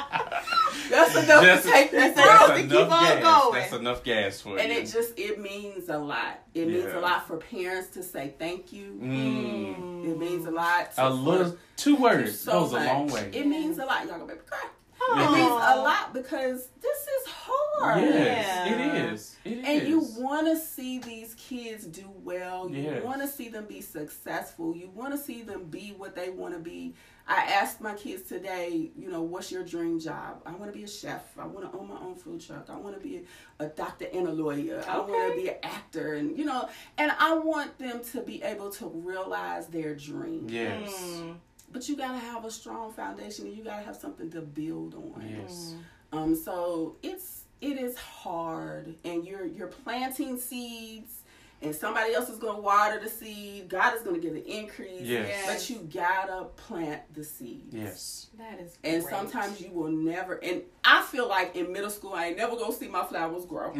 That's enough Just- to take me that's through. enough. That's to keep enough on going. That's enough gas for it. And you. it just it means a lot. It means Yeah. a lot for parents to say thank you. Mm. It means a lot. To, A little, two words so goes a much. long way. It means a lot. Y'all gonna make me cry. Aw. It means a lot because this is hard. Yes, Yeah. it is. It is. And you want to see these kids do well. You Yes. want to see them be successful. You want to see them be what they want to be. I asked my kids today, you know, what's your dream job? I want to be a chef. I want to own my own food truck. I want to be a doctor and a lawyer. I want to be an actor. And, you know, and I want them to be able to realize their dream. Yes. Mm. But you got to have a strong foundation and you got to have something to build on. Yes. Um, so it's it is hard, and you're you're planting seeds, and somebody else is gonna water the seed. God is gonna give the increase. Yes. But you gotta plant the seed. Yes. That is And great. sometimes you will never. And I feel like in middle school, I ain't never gonna see my flowers grow. <laughs> <laughs>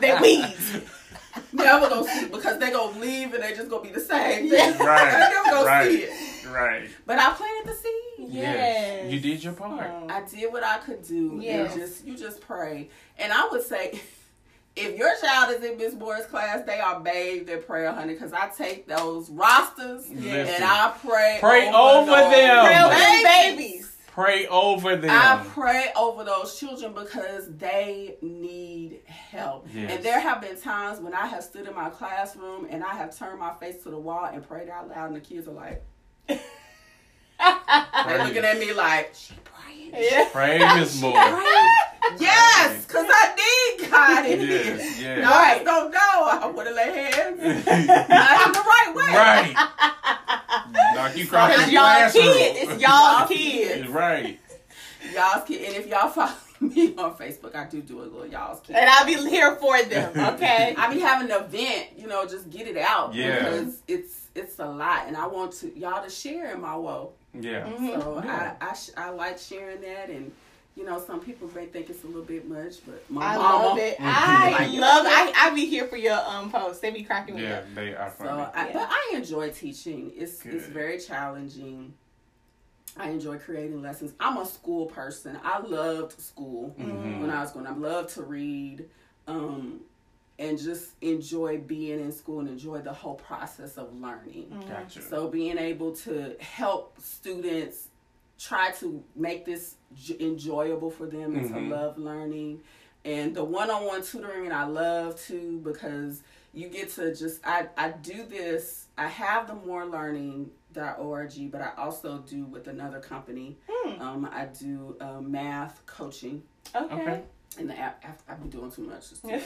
they weeds. never gonna see because they gonna leave and they just gonna be the same. Yeah. <laughs> I right. never gonna right. see it. Right. But I planted the seed. Yes. You did your part. I did what I could do. Yes. And just you just pray. And I would say if your child is in Miss Moore's class, they are bathed in prayer, honey, because I take those rosters Listen. and I pray. Pray over those them. Pray over babies. Pray over them. I pray over those children because they need help. Yes. And there have been times when I have stood in my classroom and I have turned my face to the wall and prayed out loud, and the kids are like, <laughs> they're looking at me like, she praying. Yeah. Pray, Miss Moore. Yes, because I need God in Yes, this. yes. No, I just don't know. I want to lay hands. Not in the right way. right. Knock you across Because the y'all classroom. kids. It's y'all kids. Right. Y'all's kid. And if y'all follow <laughs> me on Facebook, I do do a little y'all's kid. And I'll be here for them, <laughs> okay? I'll be having an event, you know, just get it out. Yeah. Because it's it's a lot. And I want to y'all to share in my woe. Yeah. Mhm. So Yeah. I I, sh- I like sharing that and you know, some people may think it's a little bit much, but my I mama, love it. I Like, love I I be here for your um posts. They be cracking me Yeah, up. they are So, funny. I, Yeah. but I enjoy teaching. It's it's very challenging. I enjoy creating lessons. I'm a school person. I loved school Mhm. when I was going. I loved to read, um, and just enjoy being in school and enjoy the whole process of learning. Gotcha. So being able to help students try to make this j- enjoyable for them and Mhm. to love learning. And the one-on-one tutoring I love too because you get to just I, I do this I have the more learning.org but I also do with another company Hmm. um, I do uh, math coaching Okay. Okay. and the app I've, I've been doing too much, it's too much.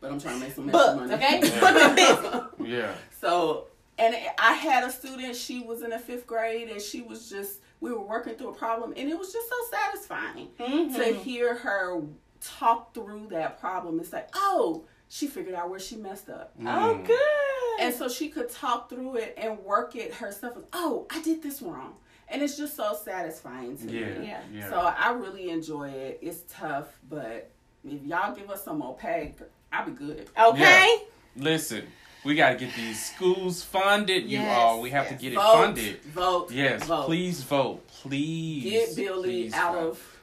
But I'm trying to make some extra money okay? Yeah. <laughs> Yeah. So, and I had a student, she was in the fifth grade, and she was just, we were working through a problem, and it was just so satisfying to Mhm. hear her talk through that problem and say, oh, she figured out where she messed up. Oh, Mm. good. And so she could talk through it and work it herself. Oh, I did this wrong. And it's just so satisfying to Yeah. me. Yeah. Yeah. So I really enjoy it. It's tough, but if y'all give us some more pay, I'll be good. Okay. Listen, we got to get these schools funded, you Yes, all. We have yes. to get it funded. vote, Yes, vote. please vote. Please. Get Billy please out vote. of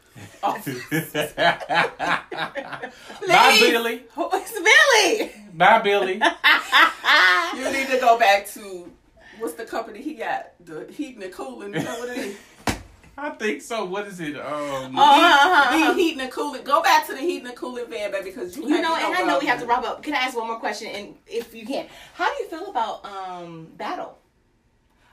office. <laughs> Bye, Please. Billy. Who is Billy? Bye, Billy. <laughs> you need to go back to what's the company he got? The heating and cooling. You know what it is? I think so. What is it? Um, Uh-huh. The heating and cooling. Go back to the heating and cooling van, baby, because you, You know, and I know we have to wrap up. Can I ask one more question? And if you can, how do you feel about um battle?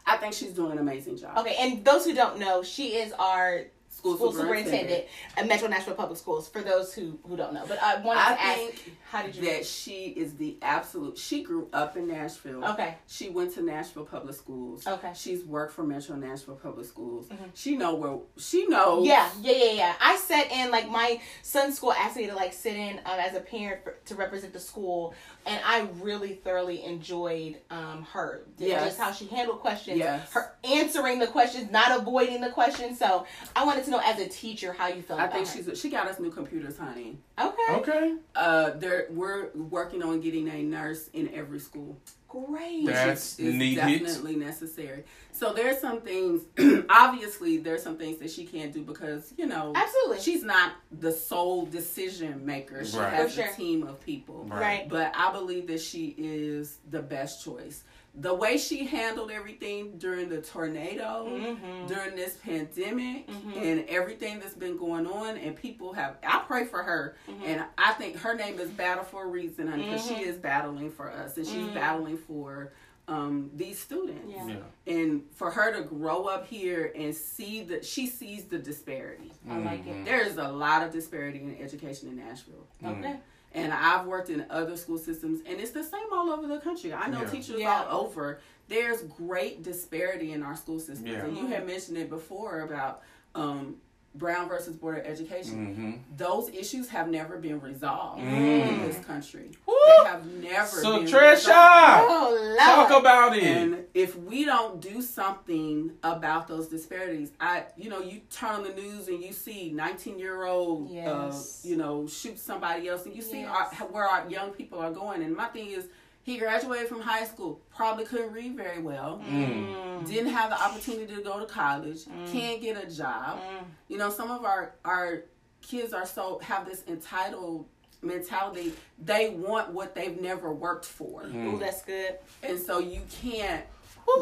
I think she's doing an amazing job. Okay, and those who don't know, she is our School, school superintendent. at Metro Nashville Public Schools. For those who who don't know, but I wanted I to ask, how did you? that she is the absolute. She grew up in Nashville. Okay. She went to Nashville Public Schools. Okay. She's worked for Metro Nashville Public Schools. Mhm. She know where. She knows. Yeah, yeah, yeah, yeah. I sat in like my son's school asked me to like sit in um, as a parent for, to represent the school, and I really thoroughly enjoyed um, her. Yes. Just how she handled questions, Yes. her answering the questions, not avoiding the questions. So I wanted to know as a teacher how you felt. I about think her. she's. She got us new computers, honey. okay. okay. Uh, there we're working on getting a nurse in every school. Great. That- That's is needed. definitely necessary. So there's some things. <clears throat> obviously, there's some things that she can't do because you know Absolutely. she's not the sole decision maker. She Right. has For a sure. team of people. Right. But I believe that she is the best choice. The way she handled everything during the tornado, Mhm. during this pandemic, Mhm. and everything that's been going on, and people have. I pray for her, Mm-hmm. and I think her name is Battle for a reason, honey, because she is battling for us, and she's Mm. battling for um, these students. Yeah. Yeah. And for her to grow up here and see that she sees the disparity. I like it. There is a lot of disparity in education in Nashville. Okay. And I've worked in other school systems, and it's the same all over the country. I know Yeah. teachers Yeah. all over. There's great disparity in our school systems, Yeah. and you had mentioned it before about um, Brown versus Board of Education. Mm-hmm. Those issues have never been resolved Mm. in this country. Woo! They have never. So, been Trisha, resolved. Oh talk about it. And if we don't do something about those disparities, I, you know, you turn on the news and you see 19 year old, Yes. uh, you know, shoot somebody else, and you see our, where our young people are going. And my thing is, he graduated from high school, probably couldn't read very well, Mm. didn't have the opportunity to go to college, can't get a job. Mm. You know, some of our our kids are so have this entitled mentality. They want what they've never worked for. Ooh, that's good. And so you can't.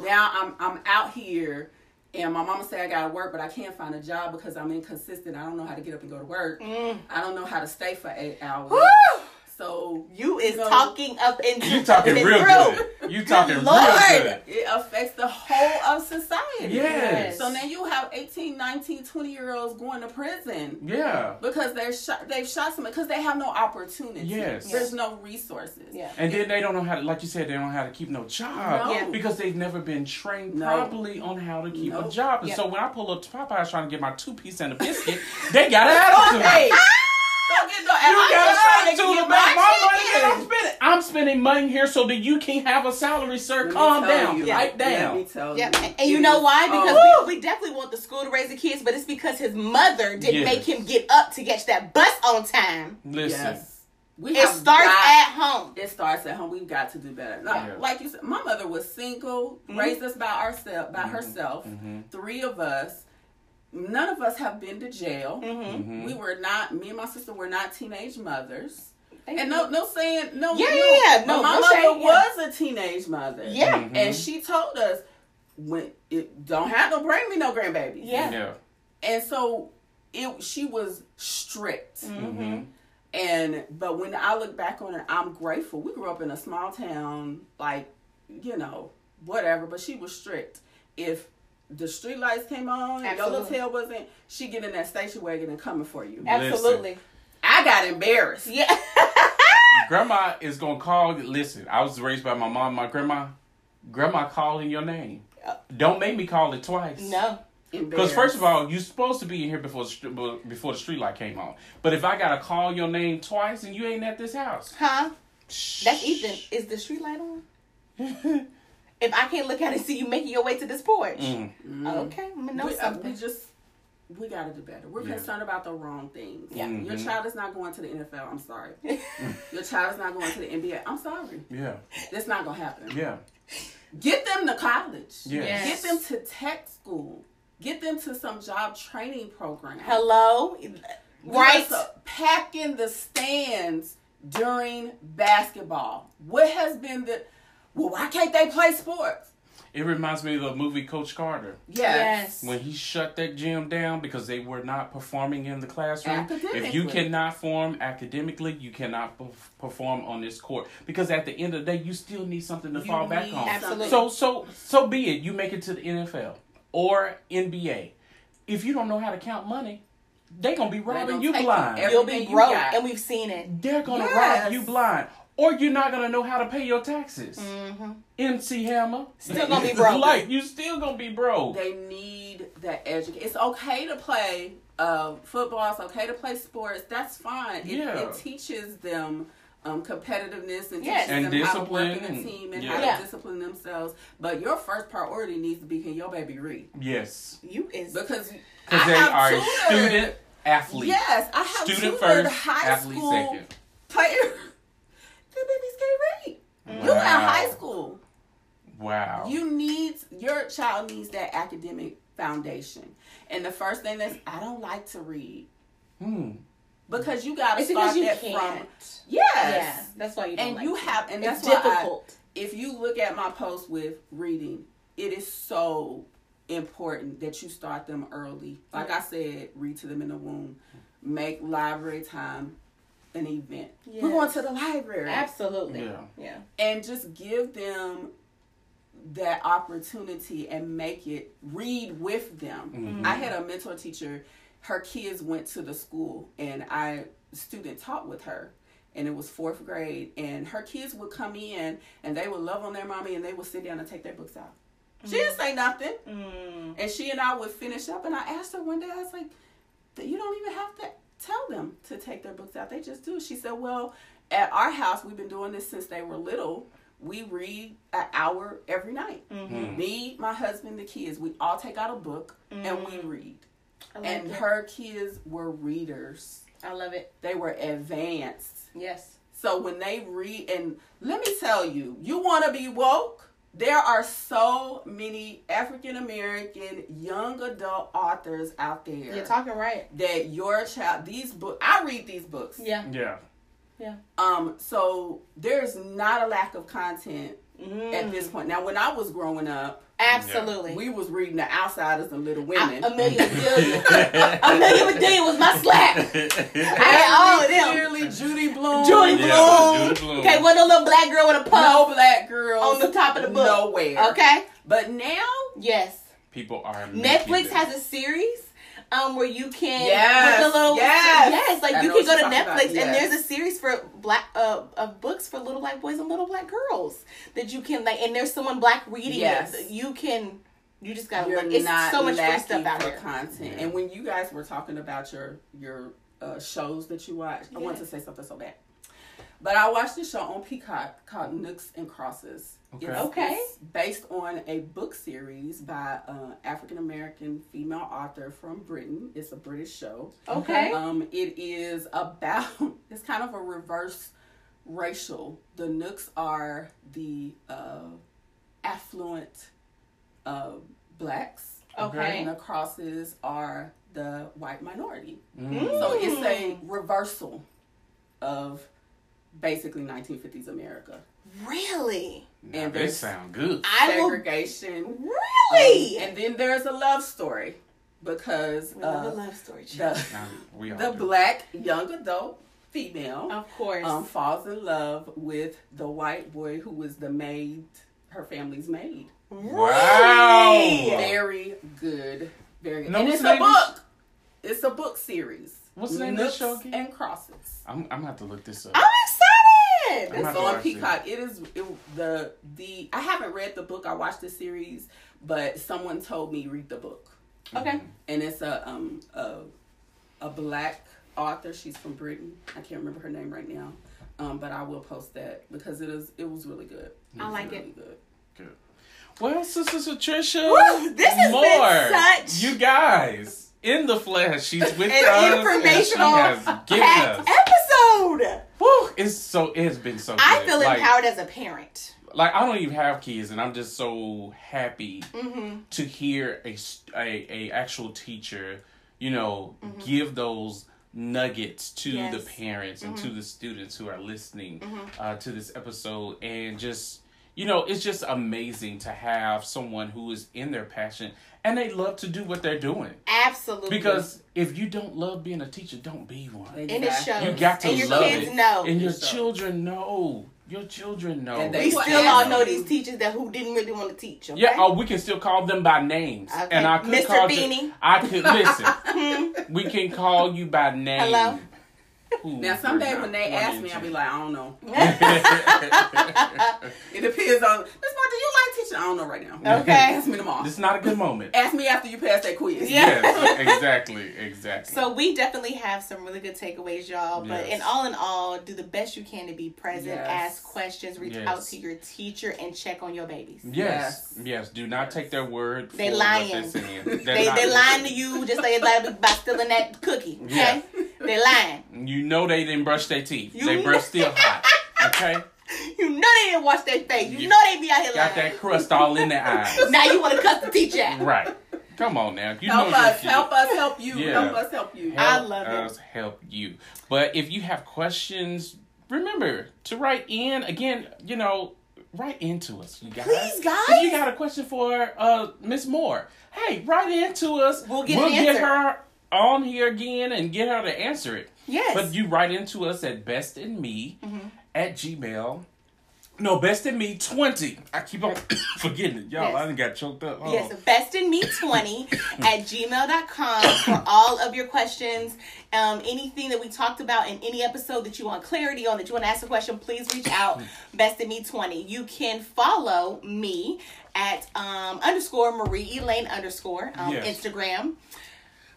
Now I'm I'm out here, and my mama say I gotta work, but I can't find a job because I'm inconsistent. I don't know how to get up and go to work. Mm. I don't know how to stay for eight hours. Woo! So You is No. talking up and You talking and real through. good. You talking real Lord. good. it affects the whole of society. Yes. So now you have 18, 19, 20 year olds going to prison Yeah. because they're shot, they've shot somebody because they have no opportunity. Yes. There's no resources. Yeah. And then they don't know how to, like you said, they don't know how to keep no job No. Yeah. because they've never been trained No. properly on how to keep a job. And Yeah. so when I pull up to Popeyes trying to get my two piece and a biscuit, they got an <laughs> attitude. Hey, don't get no. You I'm got just trying an to attitude get about my money that I'm spending. I'm spending money here so that you can have a salary, sir. Let Calm down. you. Right Let down. me tell Yeah, you. and, and you know why? Because oh, we, we definitely want the school to raise the kids, but it's because his mother didn't Yes. make him get up to catch that bus on time. Listen. yes, we It starts got- at home. It starts at home. We've got to do better. Like, Yeah. like you said, my mother was single, Mhm. raised us by ourselves, by Mhm. herself. Mhm. Three of us. None of us have been to jail. Mm-hmm. Mhm. We were not. Me and my sister were not teenage mothers. Thank And you. no, no saying no. Yeah, no, yeah, yeah. No, my no mother shade, yeah. was a teenage mother. Yeah. Mhm. and she told us when it don't have to bring me no grandbabies. Yeah. Yeah. and so it she was strict. Mm-hmm. And but when I look back on it, I'm grateful. We grew up in a small town, like you know, whatever. But she was strict. If the street lights came on, and your little Absolutely. tail wasn't, she get in that station wagon and coming for you. Absolutely. I got embarrassed. Yeah. <laughs> <laughs> Grandma is gonna call. Listen, I was raised by my mom, my grandma. Grandma calling your name. Uh, Don't make me call it twice. no. Because first of all, you're supposed to be in here before the before the street light came on. But if I gotta call your name twice and you ain't at this house, Huh? That's Ethan. Is the street light on? <laughs> if I can't look out and see you making your way to this porch. Mm. Mm-hmm. Okay, I'm gonna know we, uh, something. we just we got to do better. We're Yeah. concerned about the wrong things. Yeah. Your Mhm. child is not going to the NFL. I'm sorry. Your child is not going to the NBA. <laughs> I'm sorry. Yeah. That's not going to happen. Yeah. Get them to college. Yes. Yes. Get them to tech school. Get them to some job training program. Hello, Right. right? pack in the stands during basketball. What has been the well? Why can't they play sports? It reminds me of the movie Coach Carter. Yes. when he shut that gym down because they were not performing in the classroom. If you cannot form academically, you cannot p- perform on this court because at the end of the day, you still need something to You fall back on. Absolutely. So so so be it. You make it to the NFL or NBA. If you don't know how to count money, they're gonna be robbing you blind. every- You'll be everything you broke, and we've seen it. They're gonna Yes. rob you blind. Or you're not gonna know how to pay your taxes. Mm-hmm. MC Hammer. Still gonna be broke. <laughs> like you still gonna be broke. They need that education. It's okay to play uh, football. It's okay to play sports. That's fine. It, Yeah. it teaches them um, competitiveness and Yes. teaches And them how to work discipline in a and- team and yeah. how Yeah. to discipline themselves. But your first priority needs to be can your baby read yes. You is because Because I they have are tutored- student athletes. Yes, I have Student tutored first, high athlete school second. <laughs> players. Their babies can't read. You in high school. Wow. You need your child needs that academic foundation. And the first thing that's I don't like to read hmm. because you got to It's start because you that can't. from yes. Yeah, that's why you don't And like you to. have and It's that's why I- difficult. if you look at my post with reading, it is so important that you start them early. Like I said, read to them in the womb. Make library time an event. We're going to the library. Absolutely. Yeah. Yeah. and just give them that opportunity and make it read with them. Mhm. I had a mentor teacher, her kids went to the school and I student taught with her and it was fourth grade and her kids would come in and they would love on their mommy and they would sit down and take their books out. She didn't say nothing. Mm. And she and I would finish up and I asked her one day, I was like, you don't even have to tell them to take their books out. They just do. She said, Well, at our house we've been doing this since they were little. We read an hour every night. Mm-hmm. Me, my husband, the kids, we all take out a book and we read. Like And it. her kids were readers. I love it. They were advanced. Yes. So when they read, and let me tell you, you want to be woke? There are so many African American young adult authors out there You're talking right. that your child, these books, I read these books. Yeah. Yeah. Yeah. Um, so there's not a lack of content Mm. at this point. Now, when I was growing up, Absolutely. we was reading The Outsiders and Little Women. I, Women. Amelia <laughs> Bedelia. Amelia Bedelia was my slap. <laughs> I had all of them. Clearly, Judy Blume. Judy Blume. Yeah, Judy Blume. Okay, wasn't no little black girl with a puff No black girl on the top of the book. Nowhere. Okay. But now, Yes. People are Netflix has a series um where you can Yes, with the little yes. yes like I you can go to Netflix about, and there's a series for black uh of books for little black boys and little black girls that you can like and there's someone black reading Yes. it you can you just gotta you're look it's not so much free stuff out for here content. Yeah. And when you guys were talking about your your uh, shows that you watch, I want to say something so bad. But I watched this show on Peacock called Noughts and Crosses. Okay. It's, Okay. it's based on a book series by uh, African American female author from Britain. It's a British show. okay Um, it is about <laughs> it's kind of a reverse racial. The Noughts are the uh, affluent uh, blacks, okay and the crosses are the white minority. Mm. So it's a reversal of basically 1950s America. really Now, And they there's- sound good. I will Segregation. really Um, and then there's a love story because we love a uh, love story child. the, Now, we all the black young adult female of course um, falls in love with the white boy who was the maid, her family's maid. Wow. Really? Very good. Very good. No, and it's a book. It's a book series. What's the name of the Noughts show again? and Crosses. I'm, I'm gonna have to look this up. I'm excited I'm It's on watch it. Peacock. It is it, the the. I haven't read the book. I watched the series, but someone told me read the book, okay and it's a um a a black author. She's from Britain. I can't remember her name right now, um, but I will post that because it is it was really good. I was like really it. Good. Good. Well, Sister Patricia, Woo, this has been more. such- You guys, in the flesh. She's with An us. informational and she has given packed us. Woo, it's so it has been so. Good. I feel like, empowered as a parent. Like I don't even have kids, and I'm just so happy Mm-hmm. to hear a a actual teacher, you know, Mm-hmm. give those nuggets to Yes. the parents and to the students who are listening uh, to this episode, and just you know, it's just amazing to have someone who is in their passion and they love to do what they're doing. Absolutely. Because if you don't love being a teacher, don't be one. and it shows. You got to and your love kids it. know. And your It shows. children know. Your children know. And we they will still all know you. these teachers that who didn't really want to teach. Okay? Yeah, oh, we can still call them by names. Okay. And I could Mr. call Beanie. them- I could listen. <laughs> Hmm? we can call you by name. Hello? Ooh, Now, someday we're when they ask me, I'll be like, I don't know. <laughs> It depends on Miss Mark. Do you like teaching? I don't know right now. Okay. <laughs> Ask me tomorrow. This is not a good moment. Ask me after you pass that quiz. Yeah. Yes, exactly, exactly. So we definitely have some really good takeaways, y'all. But Yes. in all in all, do the best you can to be present, Yes. ask questions, reach Yes. out to your teacher, and check on your babies. yes, yes, Yes. Do not take their word. They for lying. What they're. <laughs> They're They not- lying to you just like they lied about stealing that cookie. Okay, Yeah. they lying. You know they didn't brush their teeth. You- They breath still hot. <laughs> Okay, You know they didn't wash their face. You Yeah. know they be out here like got lying. that crust all in their eyes. <laughs> Now you want to cuss the teacher out. Right. Come on now. You Help know us, help us, help you, Yeah. help us, help you. I help love it. us help you. But if you have questions, remember to write in again. You know, write into us, you guys. Please, guys. If you got a question for uh Miss Moore, hey, write into us. We'll get we'll get her on here again and get her to answer it. Yes. But you write into us at bestinme Mm-hmm. at gmail. No, best in me twenty. I keep on <coughs> forgetting it, y'all. Yes. I done got choked up. Oh. Yes, bestinme20 <coughs> at gmail.com for all of your questions. Um, anything that we talked about in any episode that you want clarity on, that you want to ask a question, please reach out. <coughs> bestinme20. You can follow me at um, underscore Marie Elaine underscore um, Yes. Instagram.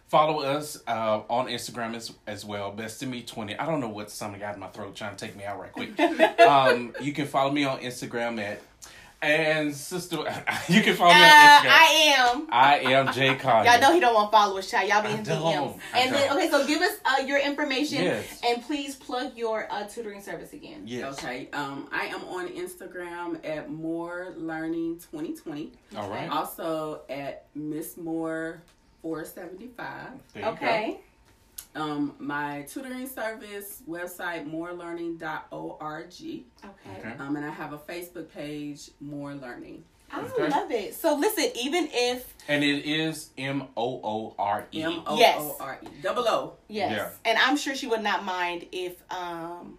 Follow us uh, on Instagram as, as well. Best in me twenty. I don't know what's something got in my throat trying to take me out right quick. <laughs> um, you can follow me on Instagram at and sister. <laughs> You can follow Uh, me on Instagram. I am. I am Jay Collier. Y'all know he don't want followers, child. Y'all be in I DMs. And then, okay, so give us uh, your information Yes. and please plug your uh, tutoring service again. Yes. Okay, um, I am on Instagram at Moore Learning 2020. All right. Also at Miss Moore 475. There you Okay. Um, my tutoring service website moorelearning.org. Okay. Okay. Um, and I have a Facebook page, Moore Learning. I Okay. love it. So listen, even if And it is M O O R E. M O Yes. O R E. Double O. yes, Yeah. and I'm sure she would not mind if um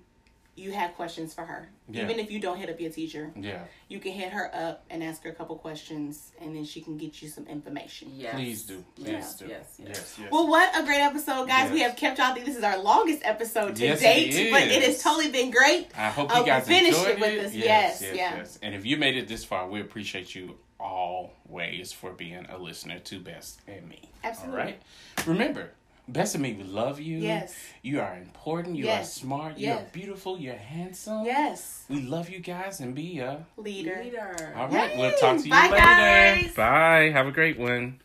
you have questions for her. Yeah. Even if you don't hit up your teacher, Yeah. you can hit her up and ask her a couple questions, and then she can get you some information. Yes. Please do. Please Yes, do. yes, yes. Yes. Yes. Well, what a great episode, guys! We have kept y'all. This is our longest episode to Yes, it date, but it has totally been great. I hope Uh, you guys finish enjoyed it with it. us. Yes, yeah. And if you made it this far, we appreciate you always for being a listener to Best in Me. Absolutely. All right. Remember, Best in Me, we love you. Yes. You are important. You Yes. are smart. Yes. You're beautiful. You're handsome. Yes, We love you guys and be a. leader. Leader. All right. Yay. We'll talk to you Bye, later. guys. Bye. Have a great one.